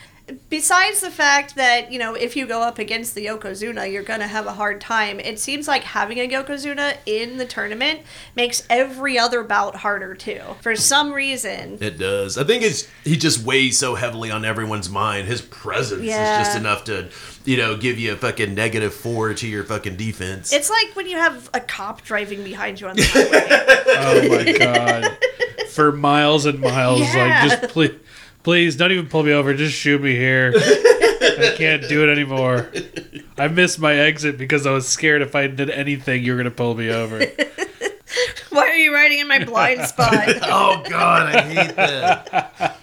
besides the fact that, you know, if you go up against the Yokozuna, you're going to have a hard time. It seems like having a Yokozuna in the tournament makes every other bout harder too. For some reason. It does. I think it's he just weighs so heavily on everyone's mind. His presence Yeah. is just enough to, you know, give you a fucking negative four to your fucking defense. It's like when you have a cop driving behind you on the highway. oh my god. For miles and miles, Yeah. like just please please don't even pull me over, just shoot me here. I can't do it anymore. I missed my exit because I was scared if I did anything you were gonna pull me over. Why are you riding in my blind spot? oh god, I hate that.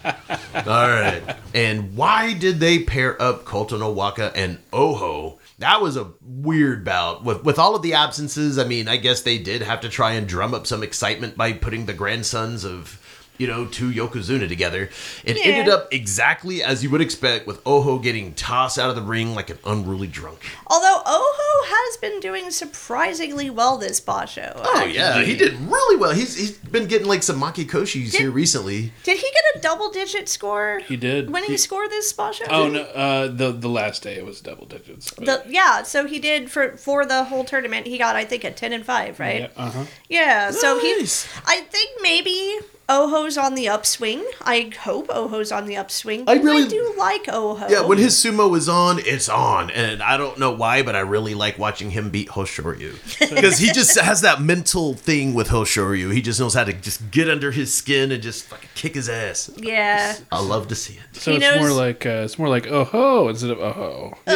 All right. And why did they pair up Kotonowaka and Oho? That was a weird bout. With with all of the absences, I mean, I guess they did have to try and drum up some excitement by putting the grandsons of you know, two Yokozuna together. It Yeah. ended up exactly as you would expect, with Oho getting tossed out of the ring like an unruly drunk. Although Oho has been doing surprisingly well this Basho. show. Oh yeah, he did really well. He's he's been getting like some makikoshis here recently. Did he get a double digit score? He did. When he scored this Basho? show? Oh no, uh, the the last day it was double digits. The, yeah, so he did for for the whole tournament. He got I think a ten and five, right? yeah, uh-huh. Yeah, so Nice. he. I think maybe Oho's on the upswing. I hope Oho's on the upswing. I because really- do like Oho. Yeah, when his sumo is on, it's on, and I don't know why, but I really like watching him beat Hoshoryu because he just has that mental thing with Hoshoryu. He just knows how to just get under his skin and just fucking kick his ass. yeah, I love to see it. So He it's more like uh, it's more like oh ho instead of oh ho.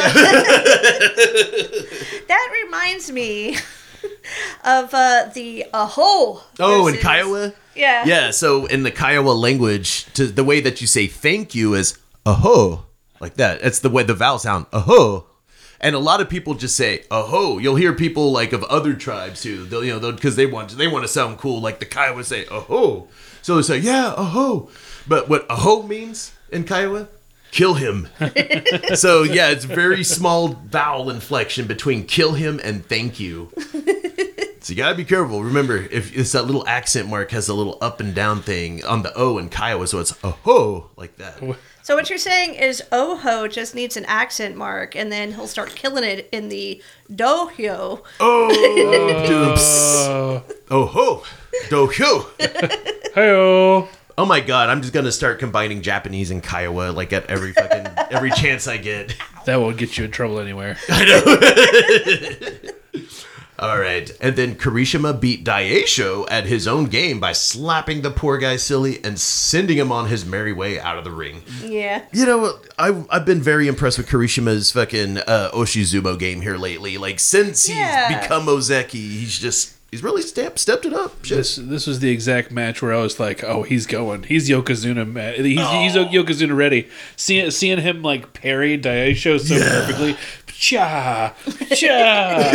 that reminds me of uh, the Aho. Oh, and versus- Kiowa. Yeah. Yeah, so in the Kiowa language, to the way that you say thank you is aho, like that. It's the way the vowel sound aho. And a lot of people just say aho. You'll hear people like of other tribes too. They'll you know because they want they want to sound cool. Like the Kiowa say aho, so they say yeah aho. But what aho means in Kiowa, kill him. so yeah, it's very small vowel inflection between kill him and thank you. So you gotta be careful. Remember, if it's that little accent mark has a little up and down thing on the O in Kiowa, so it's a ho like that. So what you're saying is Oho just needs an accent mark, and then he'll start killing it in the Dohyo. Oh, doops. Oh ho, do hyo. Hey Oh my god, I'm just gonna start combining Japanese and Kiowa like at every fucking every chance I get. that won't get you in trouble anywhere. I know. All right. And then Kirishima beat Daisho at his own game by slapping the poor guy silly and sending him on his merry way out of the ring. Yeah. You know, I, I've been very impressed with Kirishima's fucking uh, Oshizumo game here lately. Like, since he's Yeah. become Ozeki, he's just, he's really stepped, stepped it up. Shit. This this was the exact match where I was like, "Oh, he's going. He's Yokozuna. ma- He's, he's oh. Yokozuna ready." Seeing seeing him like parry Daisho so perfectly. Cha, cha,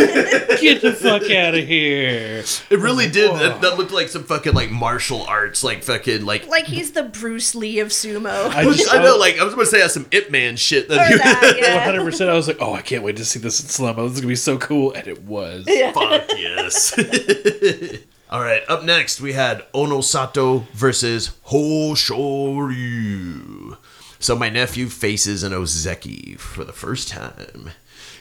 get the fuck out of here! It really did. That, that looked like some fucking, like, martial arts, like, fucking, like, Like he's the Bruce Lee of sumo. I just, I know, like, I was going to say that's some Ip Man shit. That Or he- yeah. 100. percent I was like, "Oh, I can't wait to see this in slow mo. This is gonna be so cool," and it was. Fuck yes. All right, up next we had Onosato versus Hoshoryu. So my nephew faces an Ozeki for the first time.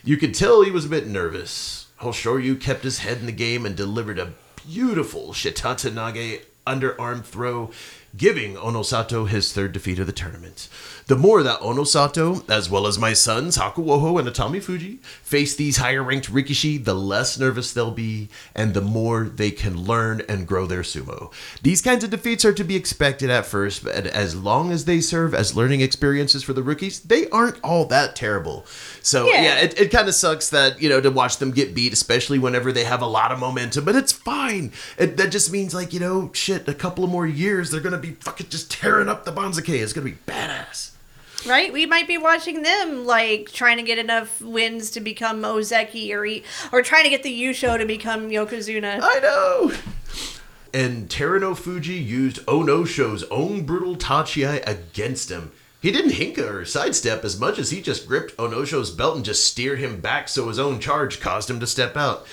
You could tell he was a bit nervous. Hoshoryu kept his head in the game and delivered a beautiful Shitatenage underarm throw, giving Onosato his third defeat of the tournament. The more that Onosato, as well as my sons Hakuoho and Atami Fuji, face these higher ranked Rikishi, the less nervous they'll be, and the more they can learn and grow their sumo. These kinds of defeats are to be expected at first, but as long as they serve as learning experiences for the rookies, they aren't all that terrible. So Yeah. yeah, it, it kind of sucks that, you know, to watch them get beat, especially whenever they have a lot of momentum, but it's fine. It, that just means, like, you know, shit, a couple of more years, they're going to be fucking just tearing up the Banzuke. It's going to be badass. Right? We might be watching them like trying to get enough wins to become Ozeki or e- or trying to get the Yusho to become Yokozuna. I know. And Teruno Fuji used Onosho's own brutal Tachiai against him. He didn't henka or sidestep as much as he just gripped Onosho's belt and just steered him back so his own charge caused him to step out.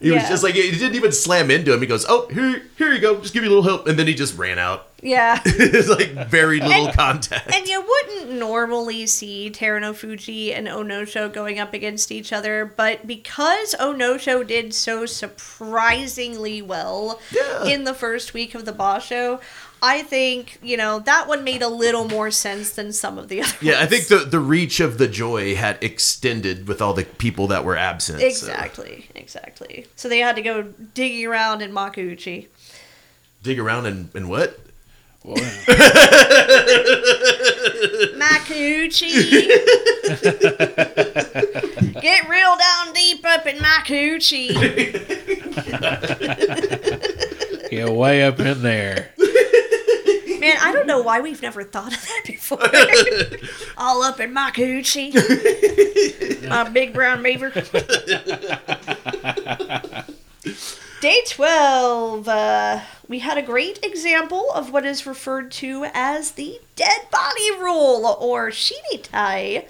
He was just like, he didn't even slam into him. He goes, Oh, here, here you go. Just give you a little help. And then he just ran out. Yeah. it's like very little contact. And you wouldn't normally see Teruno Fuji and Onosho going up against each other, but because Onosho did so surprisingly well Yeah. in the first week of the Basho, I think, you know, that one made a little more sense than some of the other Yeah, I think the, the reach of the joy had extended with all the people that were absent. so- Exactly, exactly. So they had to go digging around in Makuuchi. Dig around and, and what? Well, Makuuchi! Get real down deep up in Makuuchi. Get way up in there. Man, I don't know why we've never thought of that before. All up in my coochie. my big brown beaver. Day 12. Uh, we had a great example of what is referred to as the dead body rule, or shinitai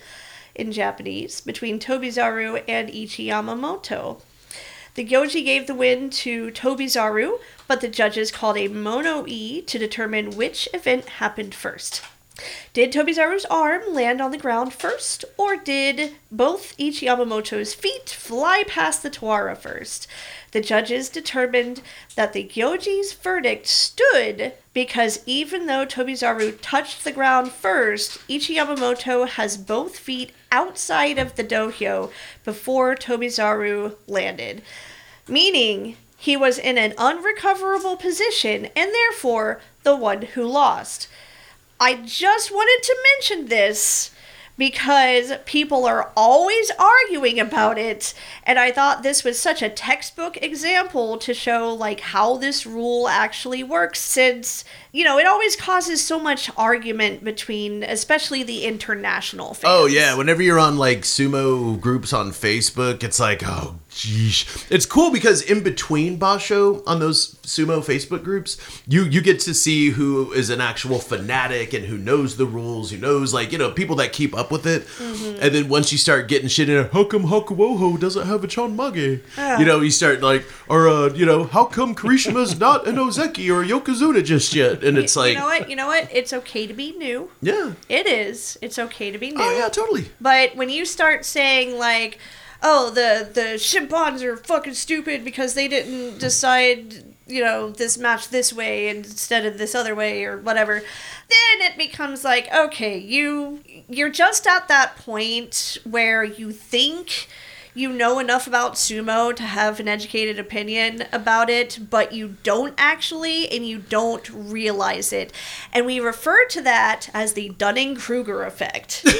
in Japanese, between Tobizaru and Ichiyamamoto. The Gyoji gave the win to Tobizaru, but the judges called a mono e to determine which event happened first. Did Tobizaru's arm land on the ground first, or did both Ichiyamamoto's feet fly past the Tawara first? The judges determined that the Gyoji's verdict stood because even though Tobizaru touched the ground first, Ichiyamamoto has both feet outside of the dohyo before Tobizaru landed, meaning he was in an unrecoverable position and therefore the one who lost. I just wanted to mention this because people are always arguing about it and I thought this was such a textbook example to show like how this rule actually works since you know it always causes so much argument between especially the international oh, fans. Oh yeah, whenever you're on like sumo groups on Facebook, it's like, oh geesh. It's cool because in between Basho on those sumo Facebook groups, you you get to see who is an actual fanatic and who knows the rules, who knows like, you know, people that keep up with it. And then once you start getting shit in, how come Hakuoho doesn't have a Chonmage? You know, you start like, or uh, you know, how come Kirishima's not an Ozeki or a Yokozuna just yet? And it's like you know what? You know what? It's okay to be new. Yeah. It is. It's okay to be new. Oh yeah, totally. But when you start saying like, "Oh, the the Shimpans are fucking stupid because they didn't decide, you know, this match this way instead of this other way or whatever," then it becomes like, okay, you you're just at that point where you think you know enough about sumo to have an educated opinion about it, but you don't actually, and you don't realize it. And we refer to that as the Dunning Kruger effect.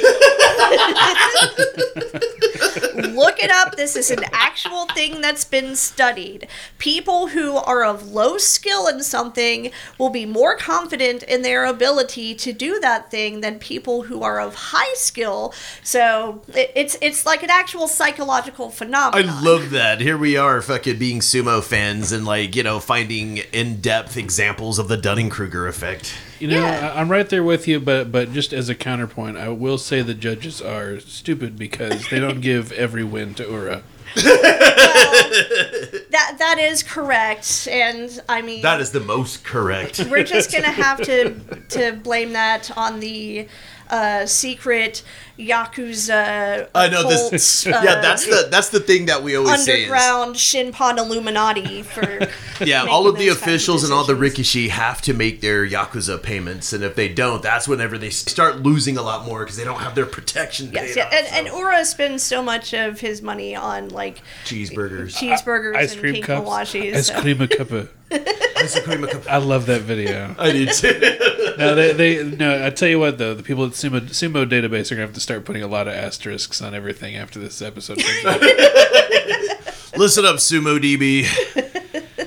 Look it up. This is an actual thing that's been studied. People who are of low skill in something will be more confident in their ability to do that thing than people who are of high skill. So it's it's like an actual psychological I phenomenon. love that. Here we are, fucking being sumo fans and like you know finding in-depth examples of the Dunning-Kruger effect. You know, Yeah. I, I'm right there with you, but but just as a counterpoint, I will say the judges are stupid because they don't give every win to Ura. that that is correct, and I mean That is the most correct. we're just gonna have to to blame that on the uh, secret yakuza. I know this. cults, yeah, uh, that's the that's the thing that we always say. Underground Shimpan Illuminati for yeah, all of the those kinds of officials and all the. Rikishi have to make their yakuza payments, and if they don't, that's whenever they start losing a lot more because they don't have their protection Yes, paid yeah, off, and, so- and Ura spends so much of his money on like cheeseburgers. cheeseburgers Ice and cream pink cups. Mawashis. Ice so- cream a cuppa. Ice cream cup. I love that video. I did too. No, they, they no. I tell you what though, the people at Sumo Sumo database are gonna have to start putting a lot of asterisks on everything after this episode. comes out. Listen up, Sumo DB.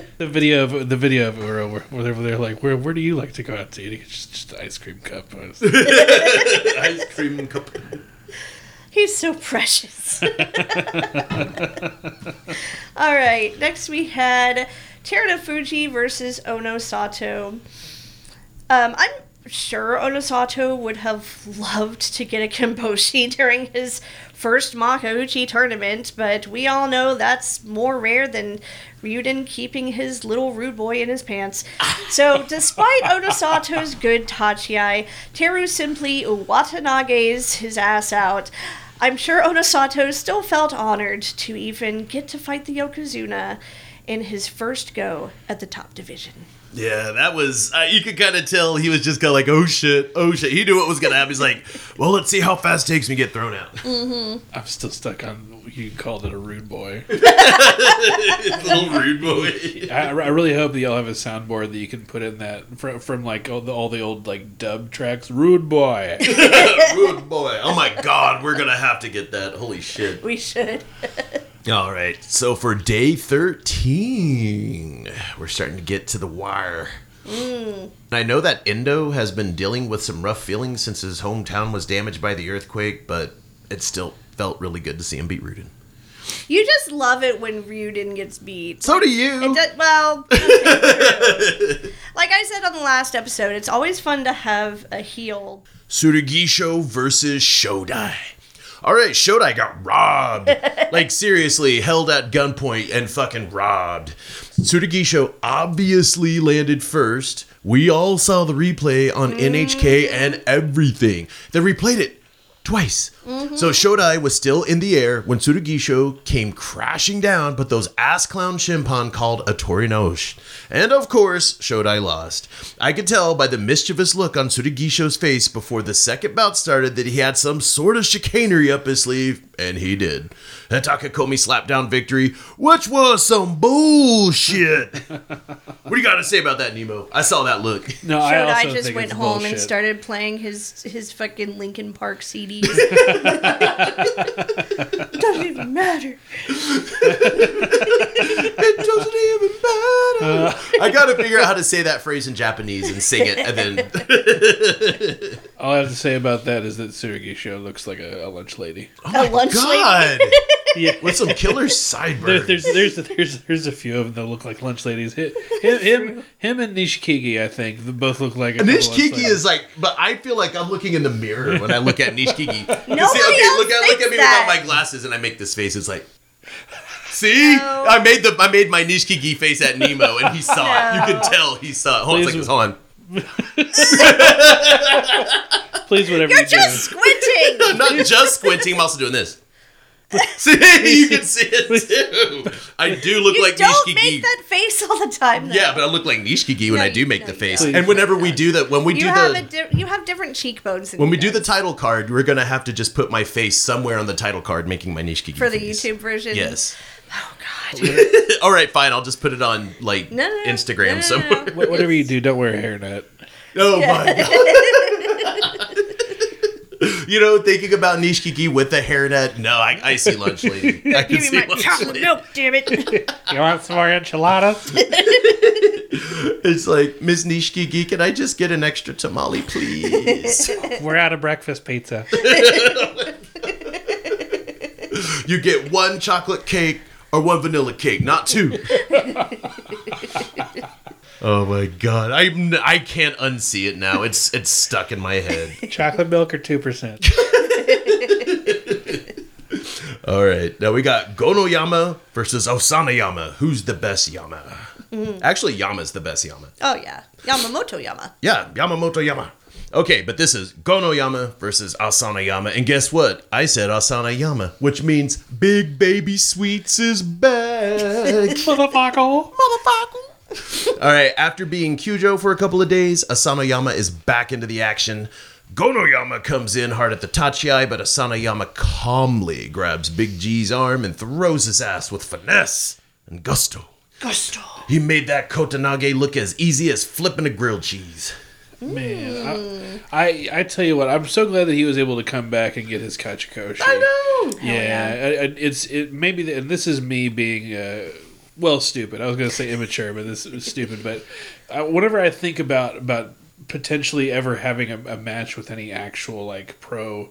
the video of the video of Ura where, where they're, they're like, where where do you like to go out to eat? It's just, just ice cream cup. Ice cream cup. He's so precious. All right, next we had Terunofuji versus Onosato. Um, I'm sure Onosato would have loved to get a Kimboshi during his first Makuuchi tournament, but we all know that's more rare than Ryuden keeping his little rude boy in his pants. So, despite Onosato's good Tachiai, Teru simply Watanage's his ass out. I'm sure Onosato still felt honored to even get to fight the Yokozuna in his first go at the top division. Yeah, that was. Uh, you could kind of tell he was just kind of like, oh shit, oh shit. He knew what was gonna happen. He's like, well, let's see how fast it takes me to get thrown out. I'm still stuck on you called it a rude boy. Little rude boy. I, I really hope that y'all have a soundboard that you can put in that from, from like all the, all the old like dub tracks. Rude boy. rude boy. Oh my god, we're gonna have to get that. Holy shit. We should. All right, so for day 13, we're starting to get to the wire. Mm. I know that Endo has been dealing with some rough feelings since his hometown was damaged by the earthquake, but it still felt really good to see him beat Ryuden. You just love it when Ryuden gets beat. So do you. Does, well, okay, like I said on the last episode, it's always fun to have a heel. Tsurugisho versus Shodai. All right, Shodai got robbed. like seriously, held at gunpoint and fucking robbed. Tsurugisho obviously landed first. We all saw the replay on NHK and mm. everything. They replayed it twice. So Shodai was still in the air when Tsurugisho came crashing down, but those ass clown Shimpan called a Torinaoshi. And of course, Shodai lost. I could tell by the mischievous look on Tsurugisho's face before the second bout started that he had some sort of chicanery up his sleeve, and he did. A Hatakikomi slapped down victory, which was some bullshit. what do you got to say about that, Nemo? I saw that look. No, I Shodai also just think went it's home and started playing his his fucking Linkin Park CDs. it doesn't even matter. It doesn't even matter. I gotta figure out how to say that phrase in Japanese and sing it, and then All I have to say about that is that Tsurugisho looks like a, a lunch lady. Oh a lunch lady. God, Yeah. with some killer There, sideburns. there's there's there's there's a few of them that look like lunch ladies. Him him him, him and Nishikigi, I think, they both look like. A Nishikigi is like, but I feel like I'm looking in the mirror when I look at Nishikigi. Nobody See, okay, else look at look at me that. without my glasses, and I make this face. It's like, see, No. I made the I made my Nishikigi face at Nemo, and he saw it. You No. could tell he saw it. Hold on, a Please- hold on. Please, whatever You're you just do. squinting. I'm not just squinting. I'm also doing this. See, you can see it too. I do look You like don't Nishiki make that face all the time. Though. Yeah, but I look like Nishiki when No, I do make no, the face. don't. And whenever we do that, when we you do have the a di- you have different cheekbones. Than when he we do the title card, we're gonna have to just put my face somewhere on the title card, making my Nishiki for the face. YouTube version. Yes. Oh God. All right, fine. I'll just put it on like No, no, no. Instagram No, no, no, somewhere. no. Whatever you do, don't wear a hairnet. Oh my god. you know, thinking about Nishiki with the hairnet. No, I, I see lunch lady. I can Give me see my lunch chocolate lady. milk, damn it. You want some more enchiladas? It's like Miss Nishiki, can I just get an extra tamale, please? We're out of breakfast pizza. you get one chocolate cake or one vanilla cake, not two. Oh my god, I I can't unsee it now. It's it's stuck in my head. Chocolate milk or two percent. All right, now we got Gonoyama versus Asanoyama. Who's the best Yama? Mm. Actually, Yama's the best Yama. oh yeah, Yamamoto Yama. Yeah, Yamamoto Yama. Okay, but this is Gonoyama versus Asanoyama. And guess what? I said Asanoyama, which means Big Baby Sweets is back. Motherfucker. Motherfucker. All right, after being Kyujo for a couple of days, Asanoyama is back into the action. Gonoyama comes in hard at the Tachiai, but Asanoyama calmly grabs Big G's arm and throws his ass with finesse and gusto. Gusto. He made that Kotenage look as easy as flipping a grilled cheese. Man, I, I I tell you what, I'm so glad that he was able to come back and get his Kachikoshi. I know. Yeah, I- I- it's it maybe, the, and this is me being uh, well stupid. I was going to say immature, but this is stupid. But uh, whenever I think about about potentially ever having a, a match with any actual like pro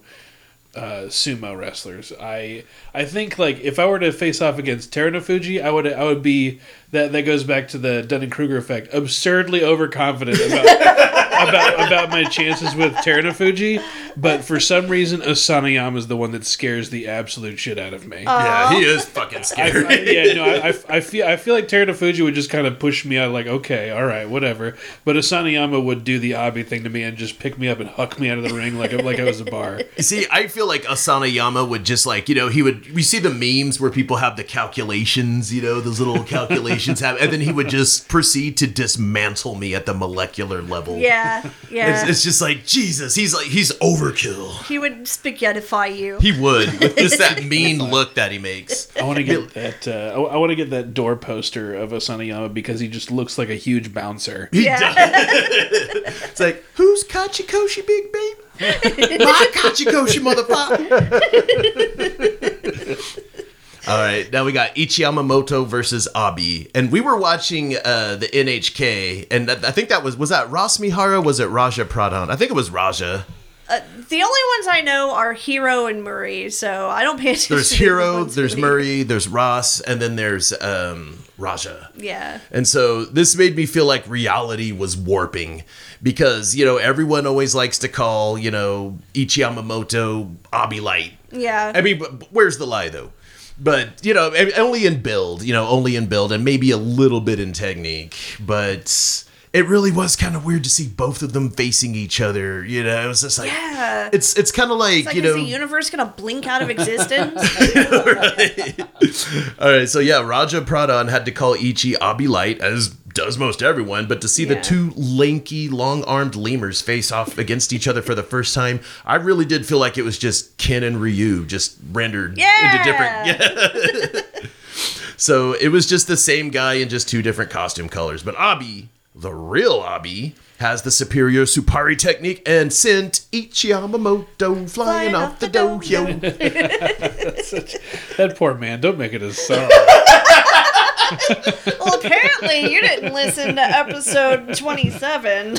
uh, sumo wrestlers, I I think like if I were to face off against Terunofuji, I would I would be that that goes back to the Dunning Kruger effect, absurdly overconfident about. about about my chances with Terunofuji, but for some reason Asanoyama is the one that scares the absolute shit out of me. Yeah, he is fucking scary. I- yeah, no, I, I, I feel I feel like Terunofuji would just kind of push me out, like okay, all right, whatever. But Asanoyama would do the Abi thing to me and just pick me up and huck me out of the ring like like I was a bar. You see, I feel like Asanoyama would just like, you know, he would, we see the memes where people have the calculations, you know, those little calculations have, and then he would just proceed to dismantle me at the molecular level. Yeah, yeah. It's, it's just like, Jesus, he's like, he's overkill. he would spaghettify you. He would, with just that mean look that he makes. I want to get that. Uh, I, want to get that door poster of Asanoyama because he just looks like a huge bouncer. He Yeah. does. It's like, who's Kachikoshi, big baby? My Kachikoshi, motherfucker. All right, now we got Ichiyamamoto versus Abi, and we were watching uh, the NHK, and I think that was was that Ross Mihara? Was it Raja Pradhan? I think it was Raja. The only ones I know are Hiro and Murray, so I don't pay attention. There's to the Hiro, there's Murray, there's Ross, and then there's um, Raja. Yeah. And so this made me feel like reality was warping because, you know, everyone always likes to call, you know, Ichiyamamoto Abi Light. Yeah. I mean, where's the lie though? But, you know, only in build, you know, only in build and maybe a little bit in technique. But it really was kind of weird to see both of them facing each other. You know, it was just like, yeah. it's it's kind of like, It's like, you is know. the universe gonna blink out of existence? All right, so yeah, Raja Pradhan had to call Ichi Abi Light, as does most everyone, but to see the two lanky, long armed lemurs face off against each other for the first time, I really did feel like it was just Ken and Ryu just rendered Yeah. into different. Yeah. so it was just the same guy in just two different costume colors. But Abi, the real Abi, has the superior Tsuppari technique and sent Ichiyamamoto flying, Flying off, off the, the dohyo. That poor man. Don't make it a sorrow. well, apparently you didn't listen to episode 27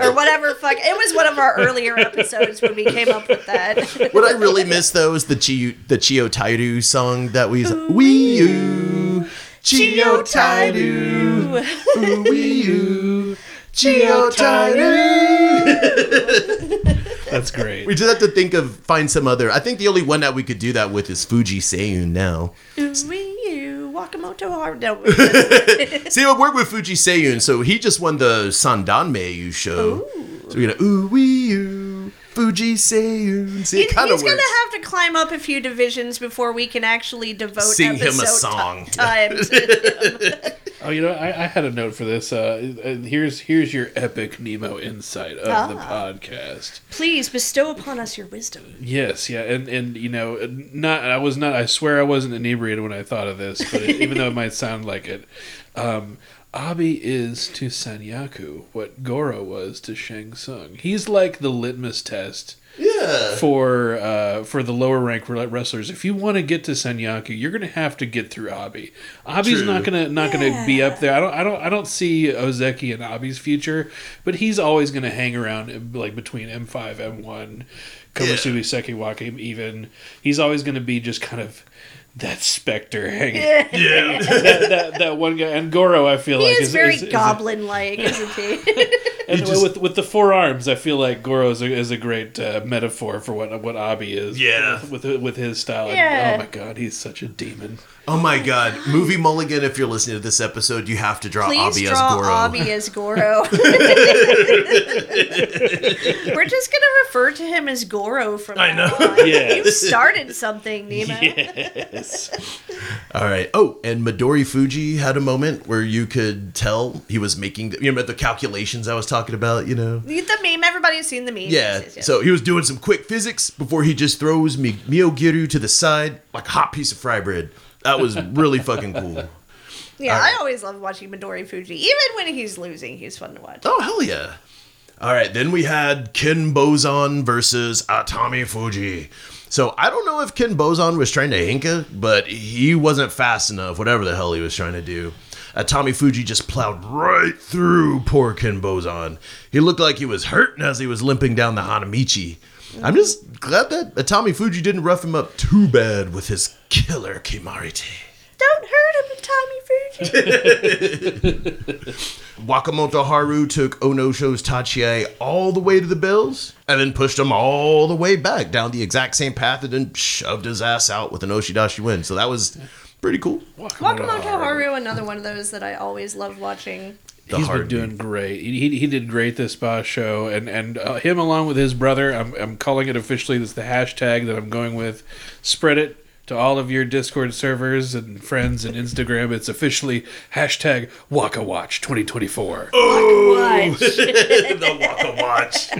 or whatever. Fuck, it was one of our earlier episodes when we came up with that. What I really miss though is the Chiyo, the Chiyotairyu song that we Wii U Chiyotairyu Ooh, Wii U Chiyotairyu. That's great. We just have to think of find some other. I think the only one that we could do that with is Fujiseiun now. Wii U, Wakamotoharu. No, See, I work with Fujiseiun, so he just won the Sandanme Yusho. So we're gonna Ooh Wii U Fujiseiun. See, He- it kind of he's works. gonna have to climb up a few divisions before we can actually devote Sing him a episode ti- song. time. to- Oh, you know, I, I had a note for this. Uh, uh, here's here's your epic Nemo insight of the Ah. podcast. Please bestow upon us your wisdom. Yes, yeah, and and you know, not I was not. I swear I wasn't inebriated when I thought of this, but it, even though it might sound like it, um, Abi is to Sanyaku what Goro was to Shang Tsung. He's like the litmus test yeah. for uh, for the lower rank wrestlers. If you want to get to Sanyaku, you're going to have to get through Abi. Abi's True. not going to not going to be up there. I don't I don't I don't see Ozeki and Abi's future, but he's always going to hang around like between M5, M1, Komusubi Sekiwake even. He's always going to be just kind of that specter hanging. Yeah. that, that, that one guy and Goro, I feel He like is very is, is goblin-like, isn't he? and just- with with the four arms, I feel like Goro is a, is a great uh, metaphor for what what Abi is. Yeah. with with, with his style. And, Yeah. oh my god, he's such a demon. Oh my god. Movie Mulligan, if you're listening to this episode, you have to draw Please Abi as draw Goro. Abi as Goro. We're just gonna refer to him as Goro from I know. on. Yeah. You started something, Nemo. Yes. All right. Oh, and Midori Fuji had a moment where you could tell he was making, the, you remember the calculations I was talking about, you know? The meme, everybody's seen the meme. Yeah. Yes, yes, yes. So he was doing some quick physics before he just throws Mi- Myogiryu to the side like a hot piece of fry bread. That was really fucking cool. yeah, right. I always love watching Midori Fuji. Even when he's losing, he's fun to watch. Oh, hell yeah. All right, then we had Kinbozan versus Atami Fuji. So I don't know if Kinbozan was trying to henka, but he wasn't fast enough, whatever the hell he was trying to do. Atami Fuji just plowed right through poor Kinbozan. He looked like he was hurting as he was limping down the Hanamichi. I'm just glad that Atami Fuji didn't rough him up too bad with his killer Kimarite. Don't hurt him, Tommy Fuji. Wakamotoharu took Onosho's Tachiai all the way to the Bills and then pushed him all the way back down the exact same path and then shoved his ass out with an Oshidashi win. So that was pretty cool. Wakamotoharu, another one of those that I always love watching. The He's hard been doing great. He, he, he did great this basho, and and uh, him along with his brother. I'm I'm calling it officially. This is the hashtag that I'm going with. Spread it to all of your Discord servers and friends and Instagram. It's officially hashtag Waka Watch 2024. Watch. the Waka Watch.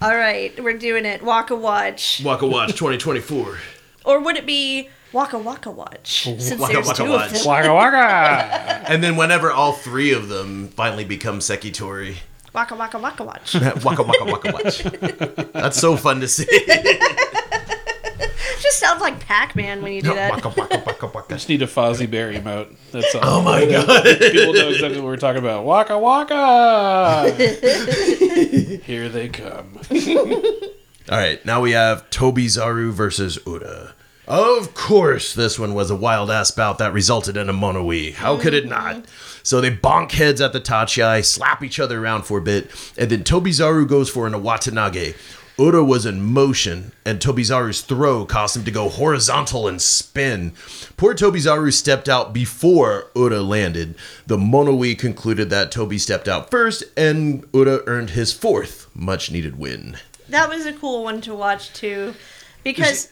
All right, we're doing it. Waka Watch. Waka Watch 2024. Or would it be Waka Waka Watch? Since Waka there's Waka two Watch. of them. Waka Waka. And then whenever all three of them finally become Sekitori. Waka Waka Waka Watch. Waka Waka Waka Watch. That's so fun to see. just sounds like Pac-Man when you do that. Waka Waka Waka Waka. Just need a Fozzie Bear emote. That's all. Oh my god. People know exactly what we're talking about. Waka Waka. Here they come. All right, now we have Tobizaru versus Uda. Of course, this one was a wild ass bout that resulted in a mono-ii. How could it not? Mm-hmm. So they bonk heads at the Tachiai, slap each other around for a bit, and then Tobizaru goes for an Uwatenage. Uda was in motion, and Tobizaru's throw caused him to go horizontal and spin. Poor Tobizaru stepped out before Uda landed. The Mono-ii concluded that Toby stepped out first, and Uda earned his fourth much needed win. That was a cool one to watch too, because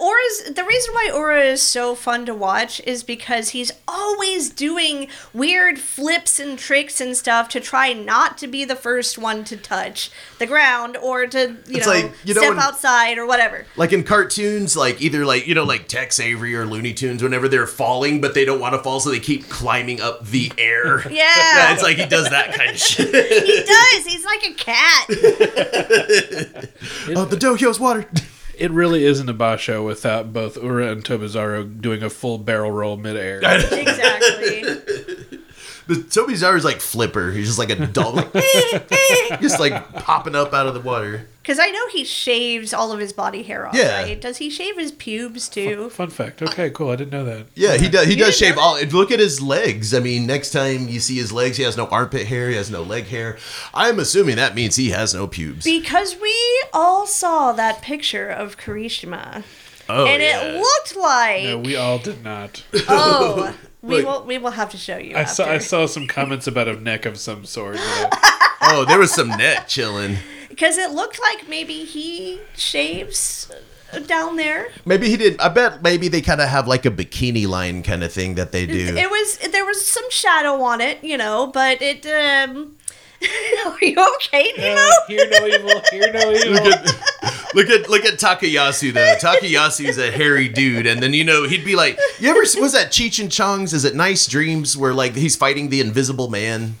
Ura's the reason why Aura is so fun to watch is because he's always doing weird flips and tricks and stuff to try not to be the first one to touch the ground or to you It's know, like, you know step when- outside or whatever. like in cartoons, like either like you know like Tex Avery or Looney Tunes, whenever they're falling but they don't want to fall, so they keep climbing up the air. Yeah. it's like he does that kind of shit. He does. He's like a cat. oh, the Dohyo's water. It really isn't a basho without both Ura and Tobizaru doing a full barrel roll midair. exactly. The Tobizaru's like Flipper. He's just like a dog, like just like popping up out of the water. Because I know he shaves all of his body hair off. Yeah. Right? Does he shave his pubes too? Fun fact. Okay, cool. I didn't know that. Yeah, he does. He does shave know all. Look at his legs. I mean, next time you see his legs, he has no armpit hair. He has no leg hair. I'm assuming that means he has no pubes. Because we all saw that picture of Kirishima. oh, and yeah. it looked like No, we all did not. oh we Look. will we will have to show you I after. saw I saw some comments about a neck of some sort. You oh, there was some net chilling. because it looked like maybe he shaves uh, down there. Maybe he did. I bet maybe they kind of have like a bikini line kind of thing that they do. It was there was some shadow on it, you know, but it. um Are you okay, Nemo? Uh, hear no evil. Hear no evil. look at look at look at Takayasu though. Takayasu's a hairy dude, and then you know he'd be like, "You ever was that Cheech and Chong's? Is it Nice Dreams where like he's fighting the Invisible Man?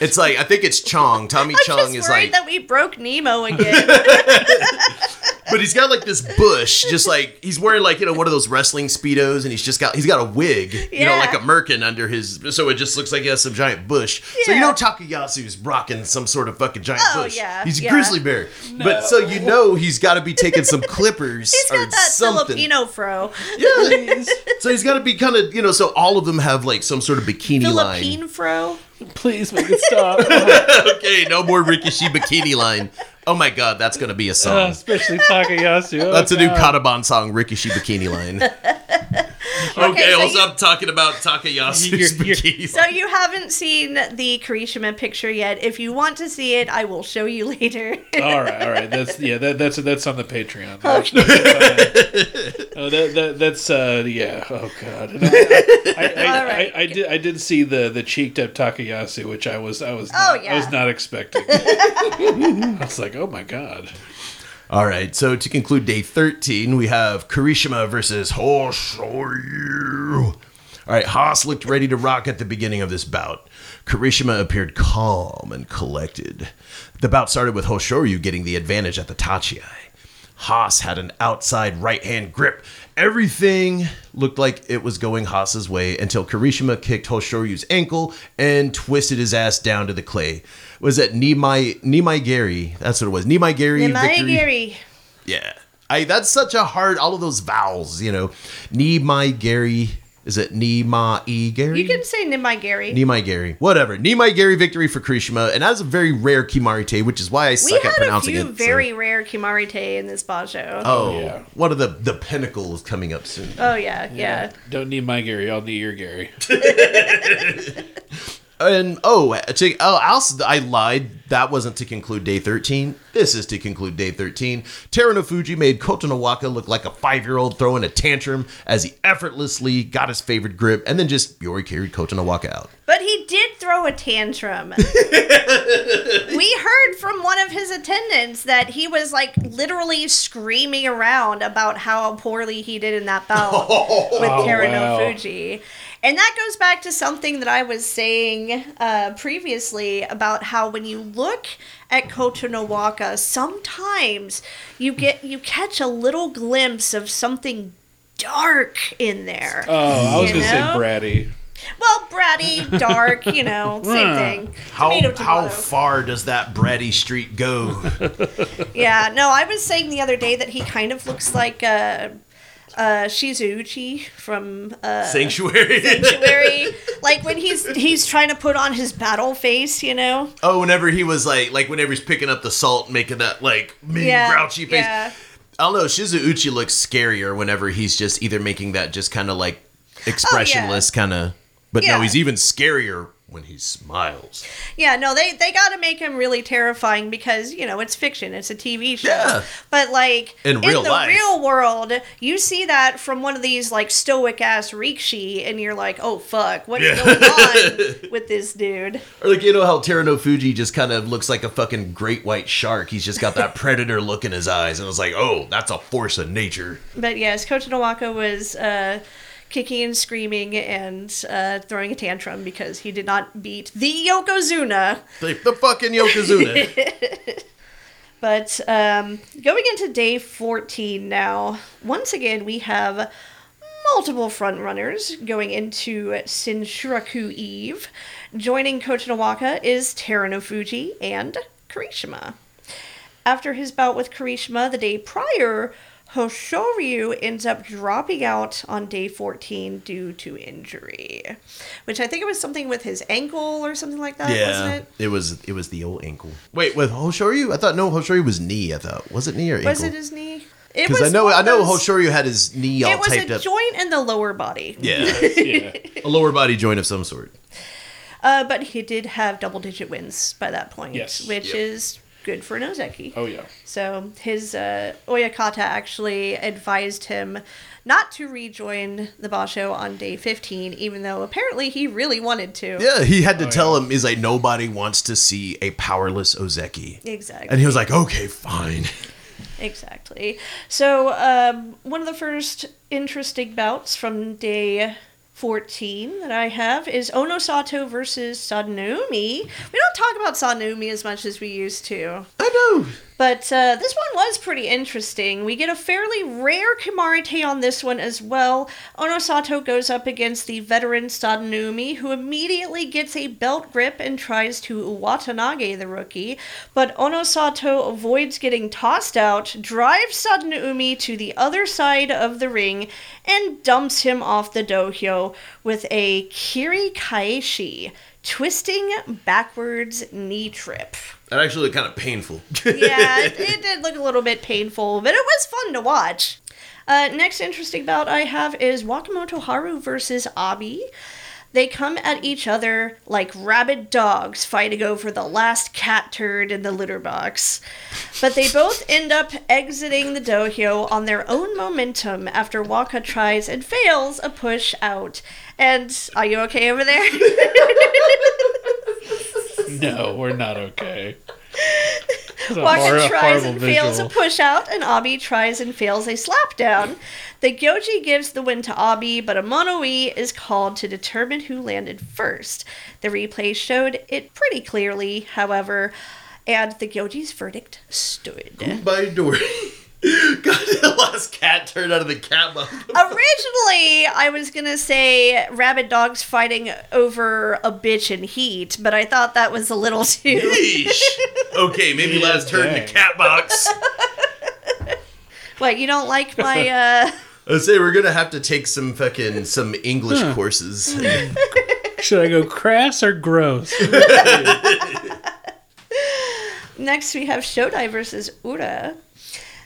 It's like I think it's Chong. Tommy Chong is like, that we broke Nemo again. but he's got like this bush, just like he's wearing like you know one of those wrestling speedos, and he's just got he's got a wig, you know, like a merkin under his, so it just looks like he has some giant bush. So you Yeah. know Takayasu's rocking some sort of fucking giant Oh, bush. yeah, he's a yeah. grizzly bear, but so you know he's got to be taking some clippers He's or got that something. Filipino fro. Yeah. so he's got to be kind of, you know, so all of them have like some sort of bikini Philippine line. fro. Please make it stop. okay, no more Rikishi bikini line. Oh my god, that's going to be a Uh, song. especially Takayasu. Oh, that's a new God. Kataban song, Rikishi bikini line. okay, so I'll stop talking about Takayasu's You're- you're- bikini So you haven't seen the Kirishima picture yet. If you want to see it, I will show you later. All right, all right. That's yeah. That, that's that's on the Patreon. oh, that, that that's uh yeah. Oh god. And I, I, I, All right. I, I did I did see the the cheeked up Takayasu, which I was I was Oh, not, I was not expecting. I was like, oh my god. All right, so to conclude day 13, we have Kirishima versus Hoshoryu. All right, Haas looked ready to rock at the beginning of this bout. Kirishima appeared calm and collected. The bout started with Hoshoryu getting the advantage at the Tachiai. Haas had an outside right hand grip. Everything looked like it was going Haas's way until Kirishima kicked Hoshoryu's ankle and twisted his ass down to the clay. Was it Nimai Nimai Gary? That's what it was. Nimai Gary victory. Gary. Yeah. I that's such a hard all of those vowels, you know. Nimai Gary. Is it Nima E Gary? You can say Nimai Gary. Nimai Gary. Whatever. Nimai Gary victory for Kirishima, and that's a very rare Kimarite, which is why I we suck at had a few it. so- very rare Kimarite in this Basho. Oh, Yeah. one of the the pinnacles coming up soon. Oh, yeah, yeah. Don't need my Gary. I'll need your Gary. And oh, to, oh, else I lied. That wasn't to conclude day thirteen. This is to conclude day thirteen. Teruno Fuji made Kotonowaka look like a five-year-old throwing a tantrum as he effortlessly got his favorite grip, and then just Yori carried Kotonowaka out. But he did throw a tantrum. we heard from one of his attendants that he was like literally screaming around about how poorly he did in that bout with oh, Teruno wow. Fuji. And that goes back to something that I was saying uh, previously about how when you look at Kotonowaka, sometimes you get you catch a little glimpse of something dark in there. Oh, I was gonna say bratty. Well, bratty, dark, you know, same thing. How Tomato, how far does that Bratty Street go? Yeah, no, I was saying the other day that he kind of looks like uh, uh, Shizuuchi from uh, Sanctuary. Sanctuary. like when he's he's trying to put on his battle face, you know. oh, whenever he was like, like whenever he's picking up the salt, making that like mean Yeah, grouchy face. yeah. I don't know. Shizuuchi looks scarier whenever he's just either making that just kind of like expressionless kind of. But no, Oh, he's even scarier when he smiles. Yeah, no, they they got to make him really terrifying because you know it's fiction, it's a TV show. Yeah. But like In real the life. real world, you see that from one of these like stoic ass rikishi, and you're like, oh fuck, what's Yeah. going on with this dude? Or like you know how Teruno Fuji just kind of looks like a fucking great white shark. He's just got that predator look in his eyes, and it's like, oh, that's a force of nature. But yes, Kotonowaka was uh, kicking and screaming and uh, throwing a tantrum because he did not beat the Yokozuna. The, the fucking Yokozuna. But um, going into day 14 now, once again, we have multiple front runners going into Shinshuraku Eve. Joining Kotonowaka is Teruno Fuji and Kirishima. After his bout with Kirishima the day prior, Hoshoryu ends up dropping out on day 14 due to injury. Which I think it was something with his ankle or something like that, wasn't it? it was it was the old ankle. Wait, with Hoshoryu? I thought no, Hoshoryu was knee. I thought was it knee or ankle? Was it his knee? Because I know one I know those- Hoshoryu had his knee all taped up. It was a up. joint in the lower body. yeah, Yeah. a lower body joint of some sort. Uh, but he did have double digit wins by that point, Yes. which Yep. is good for an Ozeki. Oh yeah. So his uh, Oyakata actually advised him not to rejoin the Basho on day 15, even though apparently he really wanted to. Yeah, he had to tell him, he's like, nobody wants to see a powerless Ozeki. Exactly. And he was like, okay, fine. Exactly. So, um, one of the first interesting bouts from day 14 that I have is Onosato versus Sadanoumi. We don't talk about Sadanoumi as much as we used to. I know. But uh, this one was pretty interesting. We get a fairly rare Kimarite on this one as well. Onosato goes up against the veteran Sadanoumi, who immediately gets a belt grip and tries to Uwatenage the rookie. But Onosato avoids getting tossed out, drives Sadanoumi to the other side of the ring, and dumps him off the dohyo with a Kiri Kaeshi, twisting backwards knee trip That actually looked kind of painful. yeah, it, it did look a little bit painful, but it was fun to watch. Uh, next interesting bout I have is Wakamotoharu versus Abi. They come at each other like rabid dogs fighting over the last cat turd in the litter box. But they both end up exiting the dohyo on their own momentum after Waka tries and fails a push out. And are you okay over there? No, we're not okay. It's Waka tries horrible and fails a visual. push out, and Abi tries and fails a slap down. The Gyoji gives the win to Abi, but a Mono-ii is called to determine who landed first. The replay showed it pretty clearly, however, and the Gyoji's verdict stood. By door. God, the last cat turned out of the cat mouth. Originally, I was gonna say rabid dogs fighting over a bitch in heat, but I thought that was a little too. Yeesh. Okay, maybe Yeah, last turn the cat box. What, you don't like my, uh. I say we're gonna have to take some fucking some English courses. Should I go crass or gross? Next, we have Shodai versus Ura.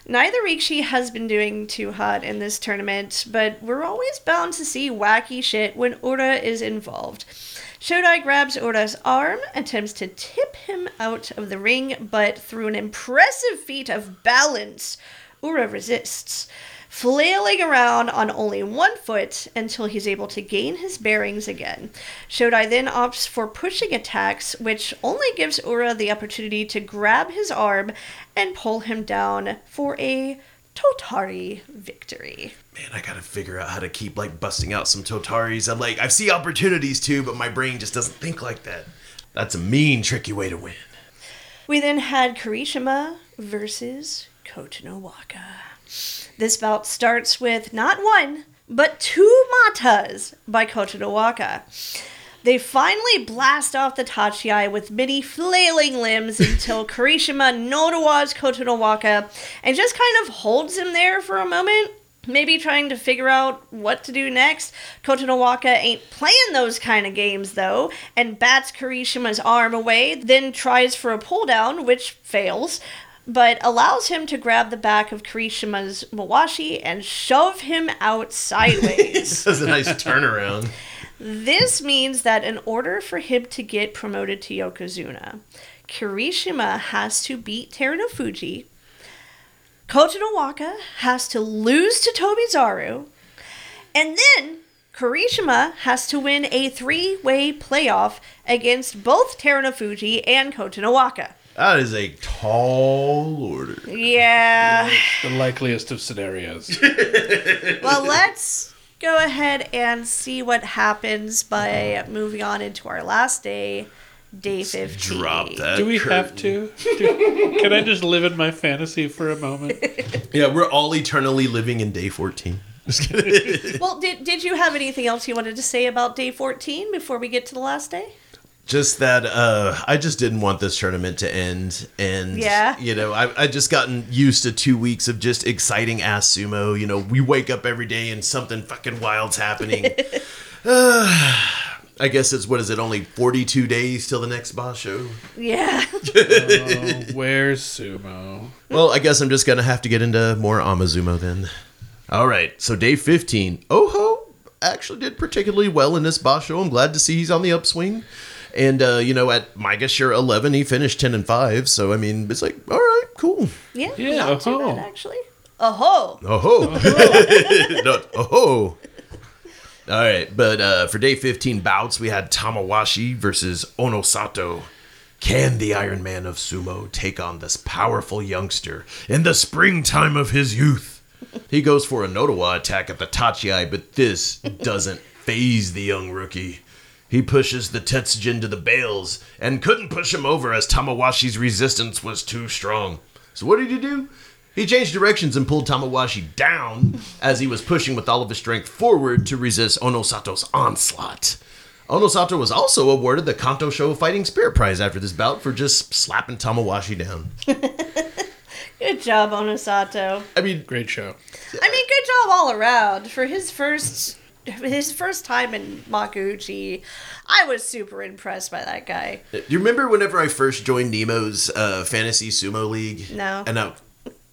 Neither Rikishi has been doing too hot in this tournament, but we're always bound to see wacky shit when Ura is involved. Shodai grabs Ura's arm, attempts to tip him out of the ring, but through an impressive feat of balance, Ura resists, flailing around on only one foot until he's able to gain his bearings again. Shodai then opts for pushing attacks, which only gives Ura the opportunity to grab his arm and pull him down for a Tottari victory. Man, I gotta figure out how to keep like busting out some Tottaris. I'm like, I see opportunities too, but my brain just doesn't think like that. That's a mean, tricky way to win. We then had Kirishima versus Kotonowaka. This bout starts with not one, but two matas by Kotonowaka. They finally blast off the Tachiai with many flailing limbs until Kirishima Nodowa's Kotonowaka and just kind of holds him there for a moment, maybe trying to figure out what to do next. Kotonowaka ain't playing those kind of games though, and bats Kirishima's arm away, then tries for a pull down, which fails. But allows him to grab the back of Kirishima's Mawashi and shove him out sideways. This is a nice turnaround. This means that in order for him to get promoted to Yokozuna, Kirishima has to beat Terunofuji, Kotonowaka has to lose to Tobizaru, and then Kirishima has to win a three-way playoff against both Terunofuji and Kotonowaka. That is a tall order. Yeah. the likeliest of scenarios. Well, let's go ahead and see what happens by moving on into our last day, day 15. Drop that. Do we curtain. have to? Do- can I just live in my fantasy for a moment? Yeah, we're all eternally living in day 14. Just kidding. Well, did, did you have anything else you wanted to say about day 14 before we get to the last day? Just that uh I just didn't want this tournament to end and Yeah. you know I I just gotten used to 2 weeks of just exciting ass sumo, you know, we wake up every day and something fucking wild's happening. Uh, I guess it's what is it only 42 days till the next basho. Yeah. Oh, where's sumo? Well, I guess I'm just gonna have to get into more Amazumo then. All right, so day 15. Oho actually did particularly well in this basho. I'm glad to see he's on the upswing. And uh, you know, at my guess year eleven, he finished ten and five. So I mean, it's like, all right, cool. Yeah, Yeah, not too oh. bad actually. Oh Oh ho! no, oh ho! All right, but uh, for day fifteen bouts, we had Tamawashi versus Onosato. Can the Iron Man of sumo take on this powerful youngster in the springtime of his youth? He goes for a Nodowa attack at the Tachiai, but this doesn't phase the young rookie. He pushes the Tetsujin to the bales and couldn't push him over as Tamawashi's resistance was too strong. So what did he do? He changed directions and pulled Tamawashi down as he was pushing with all of his strength forward to resist Onosato's onslaught. Onosato was also awarded the Kanto Show Fighting Spirit Prize after this bout for just slapping Tamawashi down. Good job, Onosato. I mean, Great show. I mean, good job all around for his first his first time in Makuuchi. I was super impressed by that guy. do you remember whenever I first joined Nemo's uh, Fantasy Sumo League? No. And I,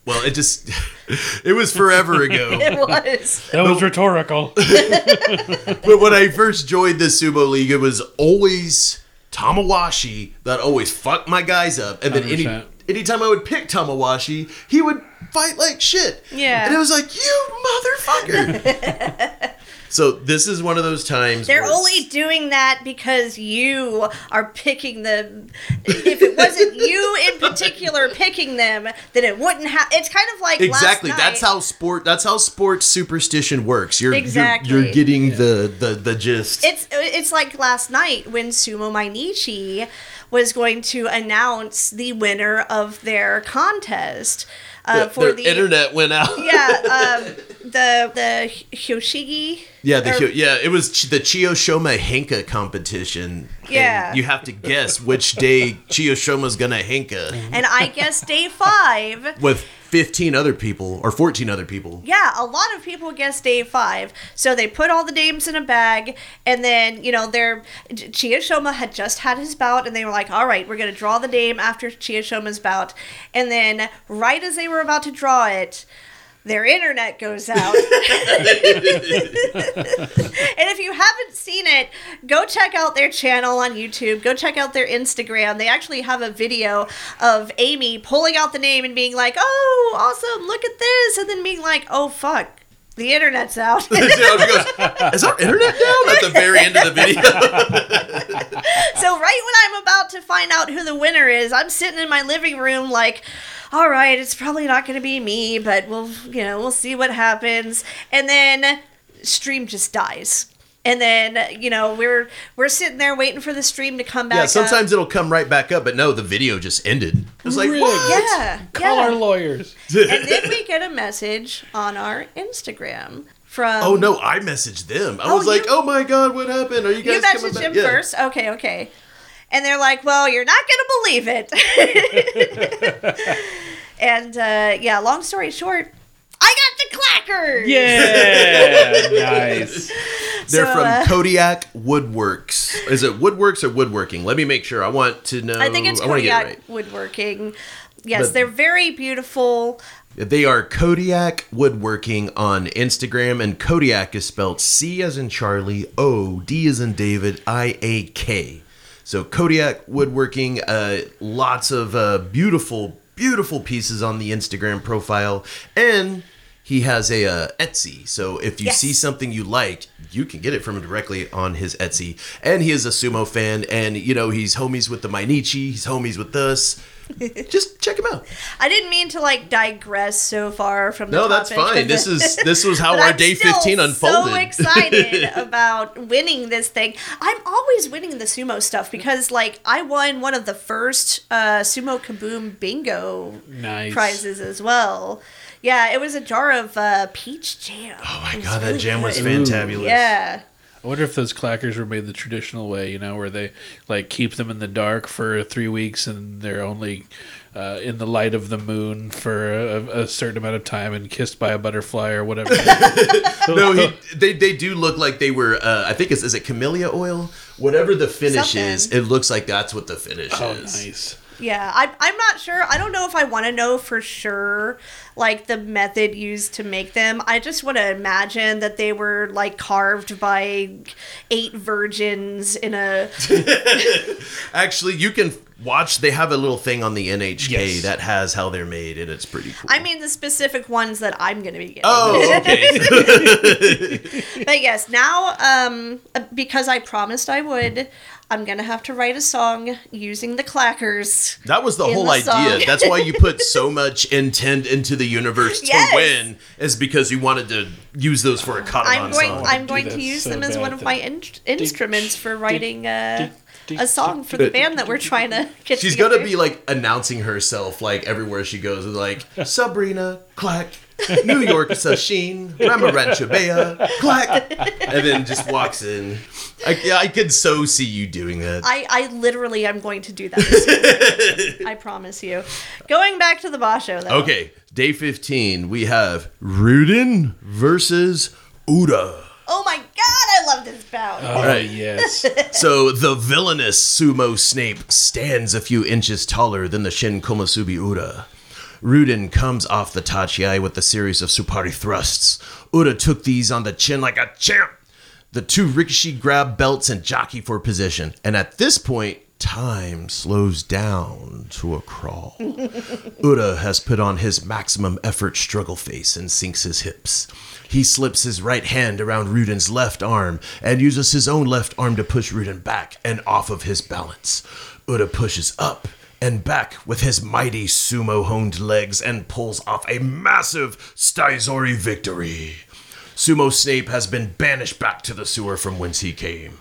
well, it just, it was forever ago. It was. That was rhetorical. But when I first joined the sumo league, it was always Tamawashi that always fucked my guys up, and then any 100%. anytime I would pick Tamawashi, he would fight like shit. Yeah. and it was like you motherfucker. So this is one of those times. They're where- only doing that because you are picking them. If it wasn't you in particular picking them, then it wouldn't have. It's kind of like last Exactly. night. That's how sport. That's how sports superstition works. You're Exactly. You're, you're getting the, the the gist. It's it's like last night when Sumo Mainichi was going to announce the winner of their contest uh, The- for the internet went out. yeah um, the the Hyoshigi. Yeah, the or- yeah, it was the Chiyoshoma Henka competition. Yeah. you have to guess which day Chiyoshoma's gonna Henka and I guess day five. with 15 other people or 14 other people. Yeah, a lot of people guess day five. So they put all the names in a bag, and then, you know, their Chiyoshoma had just had his bout, and they were like, all right, we're going to draw the name after Chiyoshoma's bout. And then, right as they were about to draw it, their internet goes out. and if you haven't seen it, go check out their channel on YouTube. Go check out their Instagram. They actually have a video of Amy pulling out the name and being like, "Oh, awesome! Look at this," and then being like, "Oh fuck." The internet's out. Goes, Is our internet down at the very end of the video? so right when I'm about to find out who the winner is, I'm sitting in my living room like, all right, it's probably not going to be me, but we'll, you know, we'll see what happens. And then stream just dies. And then, you know, we're we're sitting there waiting for the stream to come back. yeah, up. sometimes it'll come right back up, but no, the video just ended. It was like, Really? what? Yeah. Call yeah. our lawyers. and then we get a message on our Instagram from Oh no, I messaged them. I Oh, was like, you- oh my god, what happened? Are you You guys coming messaged back? him Yeah. first? Okay, okay. And they're like, well, you're not going to believe it. and uh, yeah, long story short, I got the clackers. Yeah, nice. They're So, from uh, Kodiak Woodworks. Is it Woodworks or Woodworking? Let me make sure. I want to know. I think it's I get it Kodiak right. woodworking. Yes, But- they're very beautiful. They are Kodiak Woodworking on Instagram, and Kodiak is spelled C as in Charlie, O, D as in David, I A K. So Kodiak Woodworking, uh, lots of uh, beautiful, beautiful pieces on the Instagram profile, and he has a uh, Etsy. So if you Yes. see something you like, you can get it from him directly on his Etsy. And he is a sumo fan, and you know he's homies with the Mainichi, he's homies with us. Just check him out. I didn't mean to like digress so far from the No, that's topic, fine. This is this was how our I'm day still 15 unfolded. So excited about winning this thing. I'm always winning the sumo stuff because, like, I won one of the first uh, sumo kaboom bingo Nice. prizes as well. Yeah, it was a jar of uh, peach jam. oh my It was god, that really jam was good. fantabulous. Yeah. I wonder if those clackers were made the traditional way, you know, where they like keep them in the dark for three weeks and they're only uh, in the light of the moon for a, a certain amount of time and kissed by a butterfly or whatever. No, he, they they do look like they were. Uh, I think it's is it camellia oil. Whatever the finish is, it looks like that's what the finish oh, is. nice. Yeah, I, I'm not sure. I don't know if I want to know for sure, like the method used to make them. I just want to imagine that they were like carved by eight virgins in a. Actually, you can watch. They have a little thing on the NHK Yes. that has how they're made, and it's pretty cool. I mean, the specific ones that I'm going to be getting. Oh, okay. But yes, now, um, because I promised I would, I'm going to have to write a song using the clackers. that was the whole the idea. That's why you put so much intent into the universe to Yes. win, is because you wanted to use those for a Cotton I'm going. song. I'm going to use so them as one of my in- instruments for writing uh, a song for the band that we're trying to get. She's together. gonna be like announcing herself like everywhere she goes, like Sabrina Clack, New York Sasheen, Ramarancha Bea, Clack, and then just walks in. I, yeah, I could so see you doing that. I, I literally am going to do that. I promise you. Going back to the Basho though. Okay, day fifteen, we have Ryuden versus Ura. Oh my god, I love this bout. Oh Right. yes. So the villainous sumo Snape stands a few inches taller than the Shin Komusubi Ura. Ryuden comes off the Tachiai with a series of Tsuppari thrusts. Ura took these on the chin like a champ. The two Rikishi grab belts and jockey for position. And at this point, time slows down to a crawl. Ura has put on his maximum effort struggle face and sinks his hips. He slips his right hand around Ryuden's left arm and uses his own left arm to push Ryuden back and off of his balance. Ura pushes up and back with his mighty sumo honed legs and pulls off a massive Stizori victory. Sumo Snape has been banished back to the sewer from whence he came.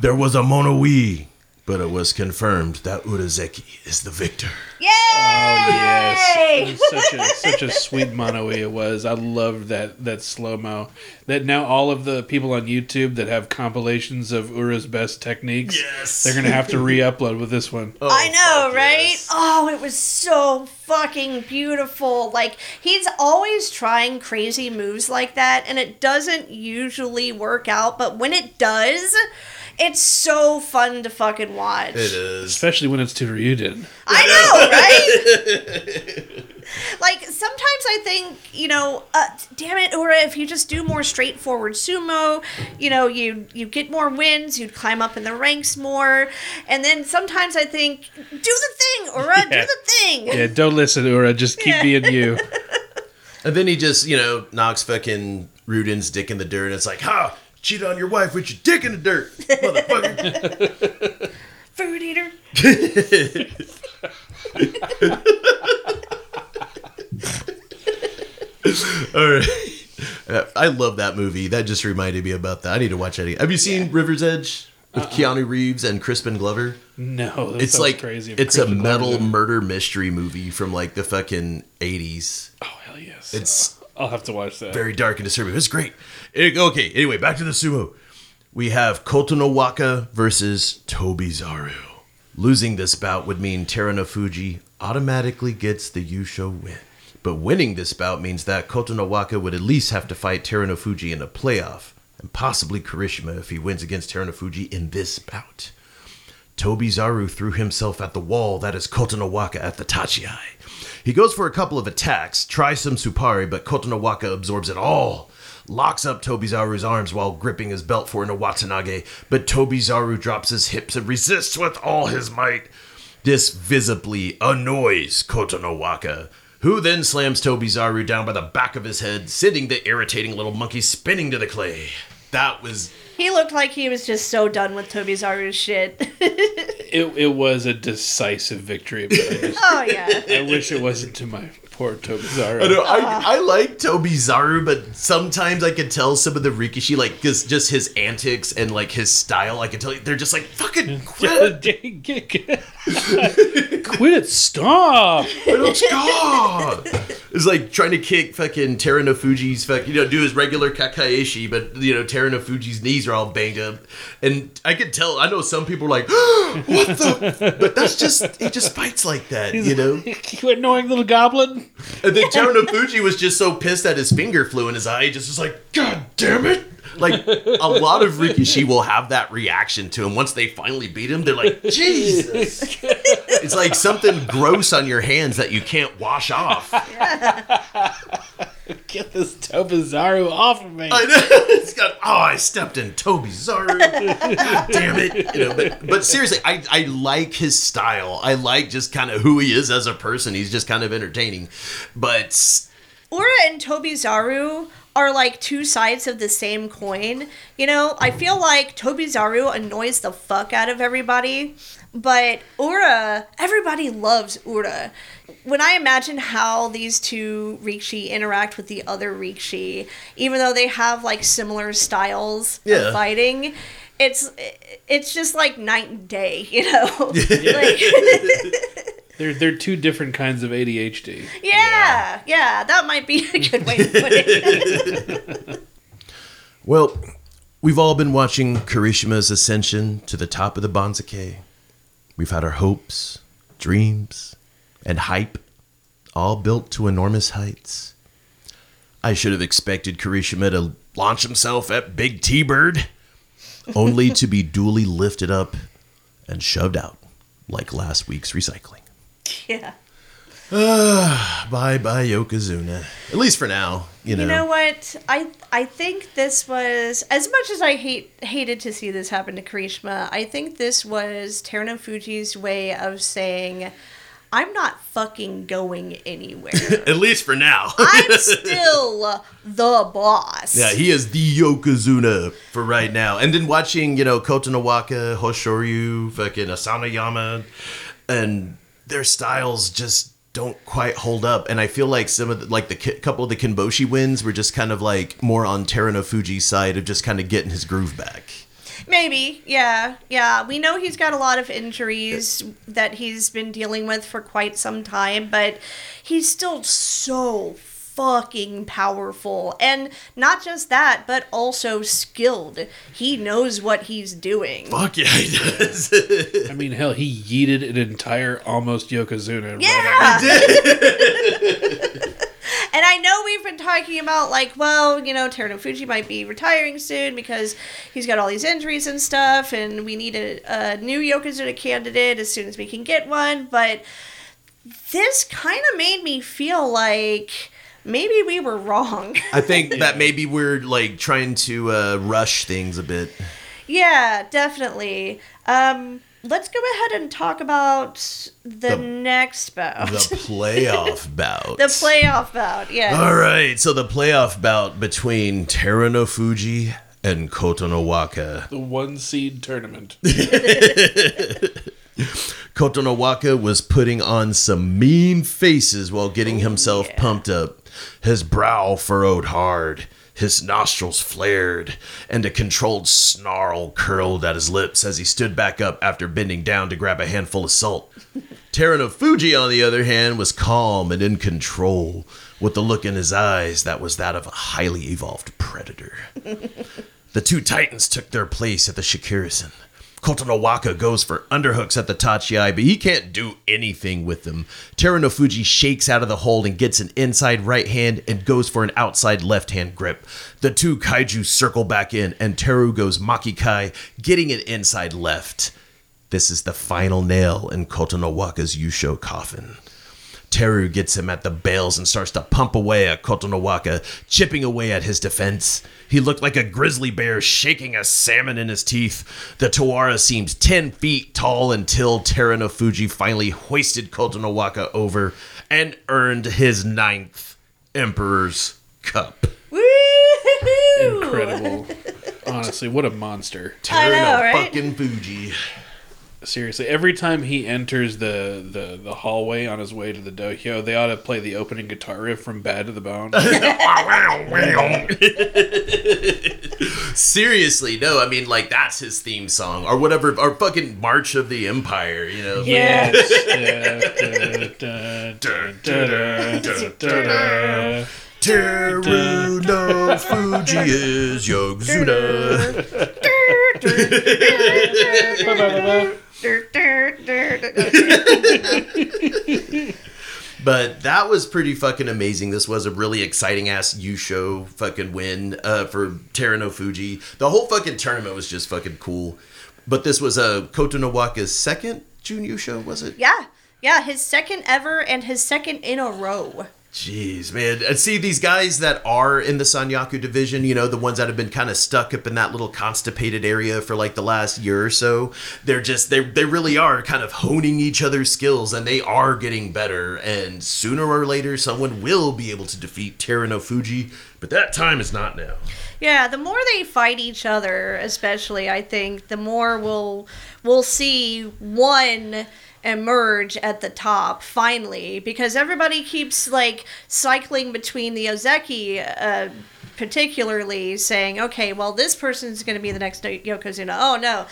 There was a Mono-ii, but it was confirmed that Udazeki is the victor. Yay! Oh yes, such a such a sweet mono it was. I loved that that slow mo. That now all of the people on YouTube that have compilations of Ura's best techniques, Yes. they're gonna have to re-upload with this one. Oh, I know, right? yes. Oh, it was so fucking beautiful. Like, he's always trying crazy moves like that, and it doesn't usually work out, but when it does, it's so fun to fucking watch. It is. Especially when it's to Ryuden. I know, right? like sometimes I think, you know, uh, damn it, Ura, if you just do more straightforward sumo, you know, you you get more wins, you'd climb up in the ranks more, and then sometimes I think, do the thing, Ura, do the thing. Yeah, don't listen, Ura. Just keep Yeah. being you. And then he just, you know, knocks fucking Ryuden's dick in the dirt. And it's like, ha! Cheat on your wife with your dick in the dirt, motherfucker. Food eater. All right. I love that movie. That just reminded me about that. I need to watch that again. Have you seen River's Edge with uh-uh. Keanu Reeves and Crispin Glover? No, It's like crazy. it's a metal it. murder mystery movie from like the fucking 80s. Oh hell yes! It's I'll have to watch that. very dark and disturbing. It's great. It- okay, anyway, back to the sumo. We have Kotonowaka versus Tobizaru. Losing this bout would mean Terunofuji automatically gets the Yusho win. But winning this bout means that Kotonowaka would at least have to fight Terunofuji in a playoff, and possibly Kirishima if he wins against Terunofuji in this bout. Tobizaru threw himself at the wall that is Kotonowaka at the Tachiai. He goes for a couple of attacks, tries some Tsuppari, but Kotonowaka absorbs it all. Locks up Tobizaru's arms while gripping his belt for an Watanabe, but Tobizaru drops his hips and resists with all his might. This visibly annoys Kotonowaka, who then slams Tobizaru down by the back of his head, sending the irritating little monkey spinning to the clay. That was He looked like he was just so done with Tobizaru's shit. It, it was a decisive victory, but I, just, oh yeah. I wish it wasn't to my poor Tobizaru. I know I, I like Tobizaru, but sometimes I could tell some of the Rikishi, like just just his antics and like his style. I can tell you they're just like fucking quit. Quit it! Stop! I don't stop. It's like trying to kick fucking Terunofuji's fuck, you know, do his regular kakaeshi, but you know Terunofuji's Fuji's knees are all banged up, and I could tell. I know some people are like, "What the?" But that's just he just fights like that, you know. you annoying little goblin. And then Terunofuji was just so pissed that his finger flew in his eye, he just was like, God damn it! Like a lot of Rikishi will have that reaction to him once they finally beat him. They're like, Jesus! It's like something gross on your hands that you can't wash off. Get this Toby Tobizaru off of me. I know. It's got oh, I stepped in Tobizaru. Damn it. You know, but but seriously, I, I like his style. I like just kind of who he is as a person. He's just kind of entertaining. But Ura and Toby Tobizaru are like two sides of the same coin. You know, I feel like Toby Tobizaru annoys the fuck out of everybody, but Ura, everybody loves Ura. When I imagine how these two Rikishi interact with the other Rikishi, even though they have like similar styles Yeah. of fighting, it's it's just like night and day, you know. like, They're they're two different kinds of ADHD. yeah, yeah, that might be a good way to put it. Well, we've all been watching Kirishima's ascension to the top of the Banzuke. We've had our hopes, dreams, and hype all built to enormous heights. I should have expected Kirishima to launch himself at Big T Bird, only to be duly lifted up and shoved out like last week's recycling. yeah. Bye bye, Yokozuna. At least for now, you know. You know what? I I think this was as much as I hate hated to see this happen to Kirishima. I think this was Teruno Fuji's way of saying, "I'm not fucking going anywhere. At least for now. I'm still the boss." Yeah, he is the Yokozuna for right now. And then watching, you know, Kotonowaka, Hoshoryu, fucking Asanoyama, and their styles just don't quite hold up. And I feel like some of the, like the couple of the Kinboshi wins were just kind of like more on Teruno Fuji's side of just kind of getting his groove back. Maybe, yeah, yeah. We know he's got a lot of injuries that he's been dealing with for quite some time, but he's still so fucking powerful. And not just that, but also skilled. He knows what he's doing. Fuck yeah, he does. I mean, hell, he yeeted an entire almost Yokozuna. right Yeah. and I know we've been talking about like, well, you know, Teruno Fuji might be retiring soon because he's got all these injuries and stuff, and we need a, a new Yokozuna candidate as soon as we can get one. But this kind of made me feel like maybe we were wrong. I think that maybe we're like trying to uh, rush things a bit. yeah, definitely. Um, let's go ahead and talk about the, The- next bout. The playoff bout. the playoff bout, yes. All right, so the playoff bout between Teruno Fuji and Kotonowaka. The one seed tournament. Kotonowaka was putting on some mean faces while getting himself pumped up. His brow furrowed hard, his nostrils flared, and a controlled snarl curled at his lips as he stood back up after bending down to grab a handful of salt. Teruno Fuji, on the other hand, was calm and in control, with the look in his eyes that was that of a highly evolved predator. The two titans took their place at the shikirisen. Kotonowaka goes for underhooks at the Tachiai, but he can't do anything with them. Teruno Fuji shakes out of the hold and gets an inside right hand and goes for an outside left hand grip. The two kaiju circle back in, and Teru goes makikae, getting an inside left. This is the final nail in Kotonowaka's Yusho coffin. Teru gets him at the bales and starts to pump away at Kotonowaka, chipping away at his defense. He looked like a grizzly bear shaking a salmon in his teeth. The Tawara seemed 10 feet tall until Teruno Fuji finally hoisted Kotonowaka over and earned his ninth Emperor's Cup. Woo! Incredible. Honestly, what a monster. I know, right? fucking Fuji. Seriously, every time he enters the, the, the hallway on his way to the dohyo, they ought to play the opening guitar riff from Bad to the Bone. Seriously, no, I mean, like, that's his theme song, or whatever, or fucking March of the Empire, you know? Yeah. Yes. Fuji is Yokozuna. But that was pretty fucking amazing. This was a really exciting ass Yusho fucking win uh, for Teruno Fuji. The whole fucking tournament was just fucking cool. But this was a uh, Kotonowaka's second Jun Yusho, was it? Yeah, yeah, his second ever and his second in a row. Jeez, man. And see these guys that are in the Sanyaku division, you know, the ones that have been kind of stuck up in that little constipated area for like the last year or so. They're just they they really are kind of honing each other's skills and they are getting better and sooner or later someone will be able to defeat Teruno Fuji, but that time is not now. Yeah, the more they fight each other, especially, I think the more we'll we'll see one emerge at the top finally because everybody keeps like cycling between the Ozeki uh, particularly saying okay well this person's going to be the next Yokozuna. Oh no.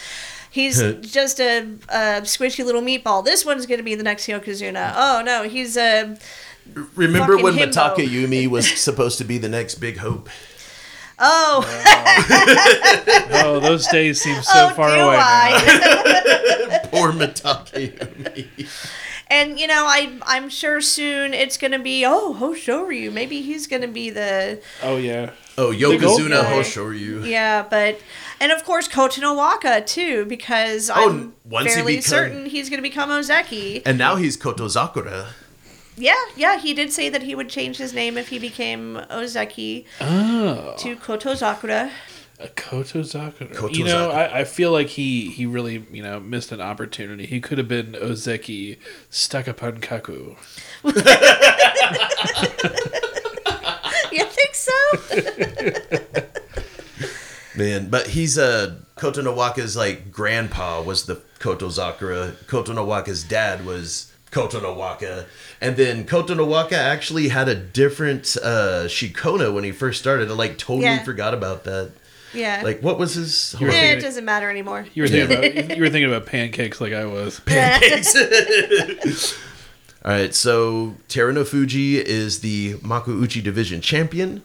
He's just a, a, squishy little meatball. This one's going to be the next Yokozuna. Oh no he's a remember when himbo. Mitakeumi was supposed to be the next big hope Oh. oh, those days seem so oh, far away. Poor Mitake. And you know, I I'm sure soon it's gonna be oh Hoshoryu. Maybe he's gonna be the oh yeah oh Yokozuna Hoshoryu. Yeah, but and of course Kotonowaka too because oh, I'm fairly become... certain he's gonna become Ozeki. And now he's Kotozakura. Yeah, yeah, he did say that he would change his name if he became Ozeki oh. to Kotozakura. A Kotozakura. Kotozakura. You know, I, I feel like he, he really, you know, missed an opportunity. He could have been Ozeki stuck upon Kaku. you think so? Man, but he's a uh, Kotonowaka's like grandpa was the Kotozakura. Kotonowaka's dad was Kotonowaka. And then Kotonowaka actually had a different uh, Shikona when he first started. I like totally yeah. forgot about that. Yeah. Like what was his? Yeah, it doesn't matter anymore. You were thinking about you were thinking about pancakes like I was. Pancakes. All right, so Teruno Fuji is the Makuuchi Division champion.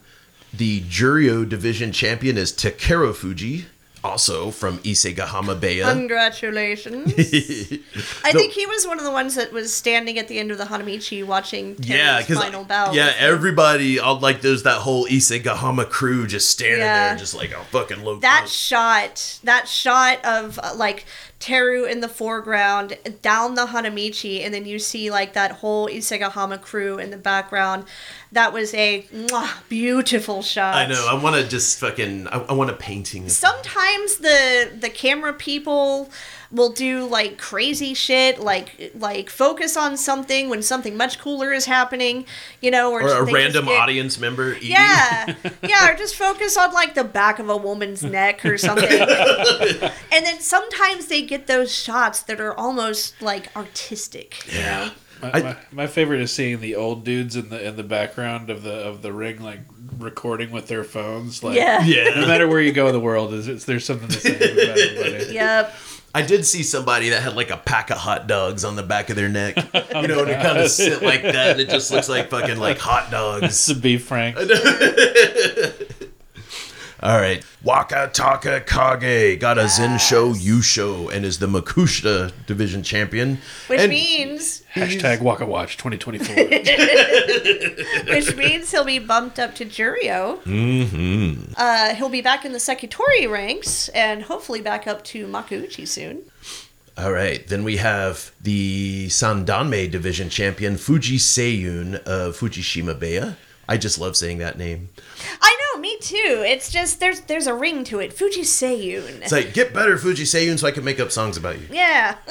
The Juryo Division champion is Takeru Fuji also from Isegahama Bay. Congratulations. I think he was one of the ones that was standing at the end of the Hanamichi watching Terry's yeah, final bout. Yeah, everybody, all, like, there's that whole Isegahama crew just standing yeah. there, just like a fucking low. That shot, that shot of, uh, like, Teru in the foreground, down the Hanamichi, and then you see like that whole Isegahama crew in the background. That was a mwah, beautiful shot. I know. I want to just fucking. I, I want a painting. Sometimes the the camera people will do like crazy shit, like like focus on something when something much cooler is happening, you know, or, or a random get, audience member. Eating. Yeah, yeah, or just focus on like the back of a woman's neck or something. and then sometimes they get those shots that are almost like artistic. Yeah. You know? My, I, my, my, favorite is seeing the old dudes in the in the background of the of the ring, like recording with their phones. Like, yeah, yeah. No matter where you go in the world, is there's something to say about everybody. Yep. I did see somebody that had like a pack of hot dogs on the back of their neck. Oh, you know, and it kind of sit like that, and it just looks like fucking like hot dogs. to be frank. All right. Waka Taka Kage got a yes. Zensho Yusho and is the Makushita division champion. Which and means. Hashtag Waka Watch 2024. Which means he'll be bumped up to Juryo. Mm-hmm. Uh, he'll be back in the Sekitori ranks and hopefully back up to Makuuchi soon. All right. Then we have the Sandanme division champion, Fujiseiun of Fujishima Baya. I just love saying that name. I know, me too. It's just there's there's a ring to it. Fujiseiun. It's like get better, Fujiseiun, so I can make up songs about you. Yeah.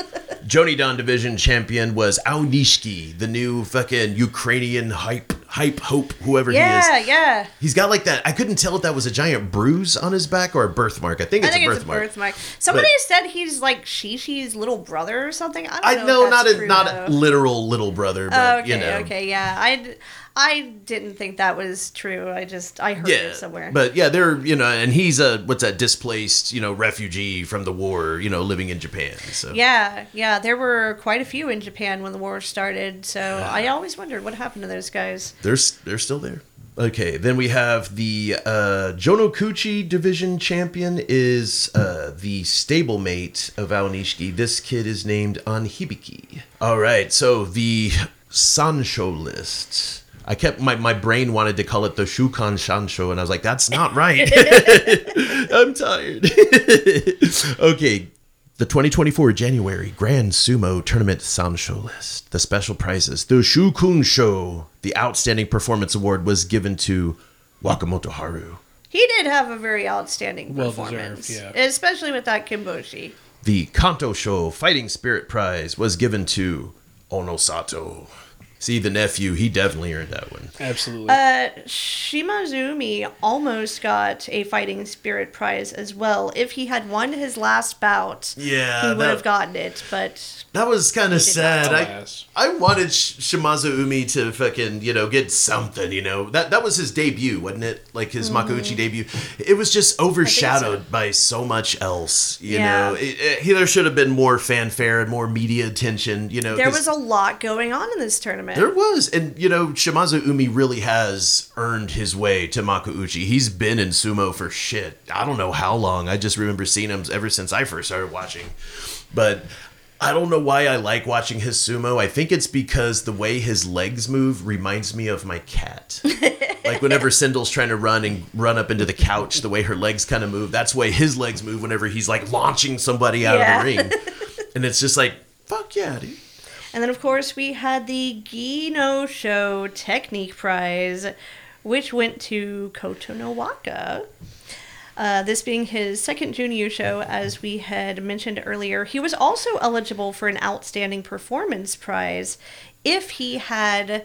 Jonidan division champion was Aonishiki, the new fucking Ukrainian hype hype hope, whoever yeah, he is. Yeah, yeah. He's got like that. I couldn't tell if that was a giant bruise on his back or a birthmark. I think it's, I think a, it's birthmark. a birthmark. Somebody but, said he's like Shishi's little brother or something. I don't I know. not a not literal little brother, but oh, okay, you know. Okay, yeah. I I didn't think that was true. I just I heard yeah, it somewhere. But yeah, they're you know, and he's a what's that displaced you know refugee from the war, you know, living in Japan. So yeah, yeah, there were quite a few in Japan when the war started. So I always wondered what happened to those guys. They're they're still there. Okay, then we have the uh, Jonokuchi division champion is uh, the stablemate of Aonishiki. This kid is named Anhibiki. All right, so the Sansho list. I kept my, my brain wanted to call it the Shukan Shansho, and I was like, that's not right. I'm tired. okay, the 2024 January Grand Sumo Tournament Sansho list. The special prizes. The Shukun Show. The Outstanding Performance Award was given to Wakamotoharu. He did have a very outstanding Well performance, deserved, yeah. especially with that Kimboshi. The Kanto Show Fighting Spirit Prize was given to Onosato. See, the nephew, he definitely earned that one. Absolutely. Uh, Shimazuumi almost got a fighting spirit prize as well. If he had won his last bout, Yeah, he would that- have gotten it. But That was kind of sad. I, Alas. I wanted Sh- Shimazuumi to fucking, you know, get something, you know. That that was his debut, wasn't it? Like his mm-hmm. Makuuchi debut. It was just overshadowed by so much else, you Yeah. know. It, it, there should have been more fanfare and more media attention, you know. There was a lot going on in this tournament. There was, and you know, Shimazuumi really has earned his way to Makuuchi. He's been in sumo for shit. I don't know how long. I just remember seeing him ever since I first started watching. But I don't know why I like watching his sumo. I think it's because the way his legs move reminds me of my cat. like whenever Sindel's trying to run and run up into the couch, the way her legs kind of move, that's the way his legs move whenever he's like launching somebody out Yeah. of the ring. And it's just like, fuck yeah, dude. And then, of course, we had the Gino Show Technique Prize, which went to Kotonowaka. Uh, this being his second Jun Yusho, as we had mentioned earlier, he was also eligible for an Outstanding Performance Prize if he had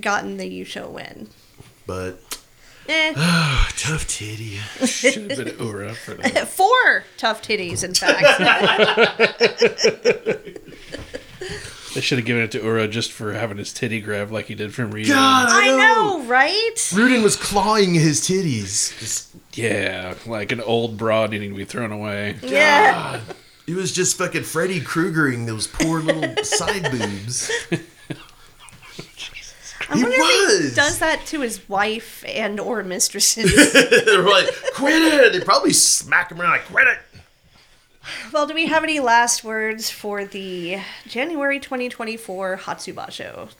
gotten the Yusho win. But Eh, tough titty. Should have been Ura for that. four tough titties, in fact. They should have given it to Ura just for having his titty grab like he did from Ryu. God, I know, right? Ryuden was clawing his titties. Just- Yeah, like an old bra needing to be thrown away. Yeah. He was just fucking Freddy Kruegering those poor little side boobs. I He wonder if he does that to his wife and or mistresses. They're like, quit it. They probably smack him around like, quit it. well, do we have any last words for the January 2024 Hatsu Basho?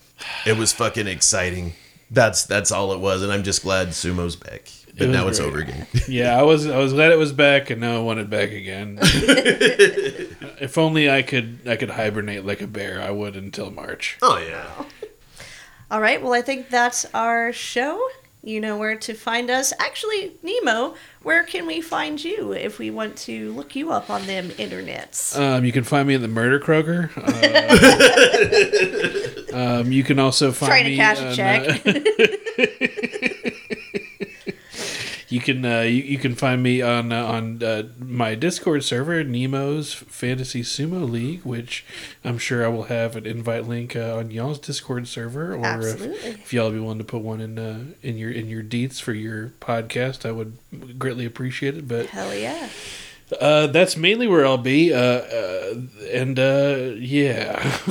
It was fucking exciting. That's that's all it was, and I'm just glad Sumo's back. But was now it's over again. Yeah, I was I was glad it was back, and now I want it back again. if only I could I could hibernate like a bear, I would until March. oh yeah. All right, well, I think that's our show. You know where to find us. Actually, Nemo, where can we find you if we want to look you up on them internets? Um, you can find me at the Murder Kroger. Uh, um, you can also find Trying to me cash a on, check. uh, you can uh, you, you can find me on uh, on uh, my Discord server, Nemo's Fantasy Sumo League, which I'm sure I will have an invite link uh, on y'all's Discord server, or if, Absolutely. if y'all be willing to put one in uh, in your in your deets for your podcast, I would greatly appreciate it. But Hell yeah. Uh, that's mainly where I'll be, uh, uh, and uh, yeah.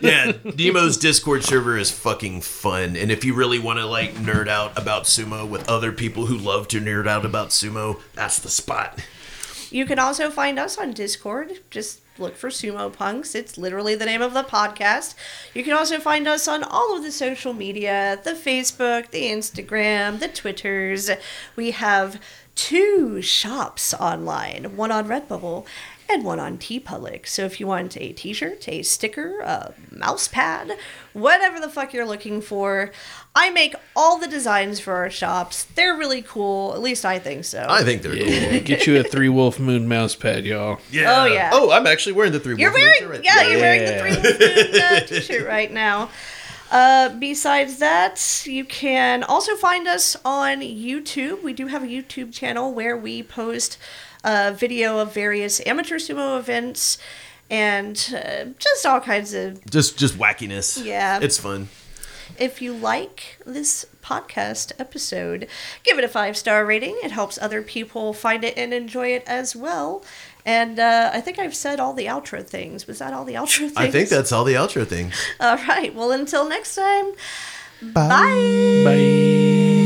yeah, Nemo's Discord server is fucking fun. And if you really want to like nerd out about sumo with other people who love to nerd out about sumo, that's the spot. You can also find us on Discord. Just look for Sumo Punx. It's literally the name of the podcast. You can also find us on all of the social media the Facebook, the Instagram, the Twitters. We have two shops online one on Redbubble and one on TeePublic. So if you want a t shirt, a sticker, a mouse pad, whatever the fuck you're looking for, I make all the designs for our shops. They're really cool. At least I think so. I think they're cool. Get you a three wolf moon mouse pad, y'all. Yeah. Oh, yeah. Oh, I'm actually wearing the three. You're Wolf Moons, wearing, right? yeah, you're wearing the Three Wolf Moon uh, t-shirt right now. Uh, besides that, you can also find us on YouTube. We do have a YouTube channel where we post a video of various amateur sumo events and uh, just all kinds of. Just just wackiness. Yeah. It's fun. If you like this podcast episode, give it a five star rating. It helps other people find it and enjoy it as well. And uh, I think I've said all the outro things. Was that all the outro things? I think that's all the outro things. All right. Well, until next time, Bye. Bye.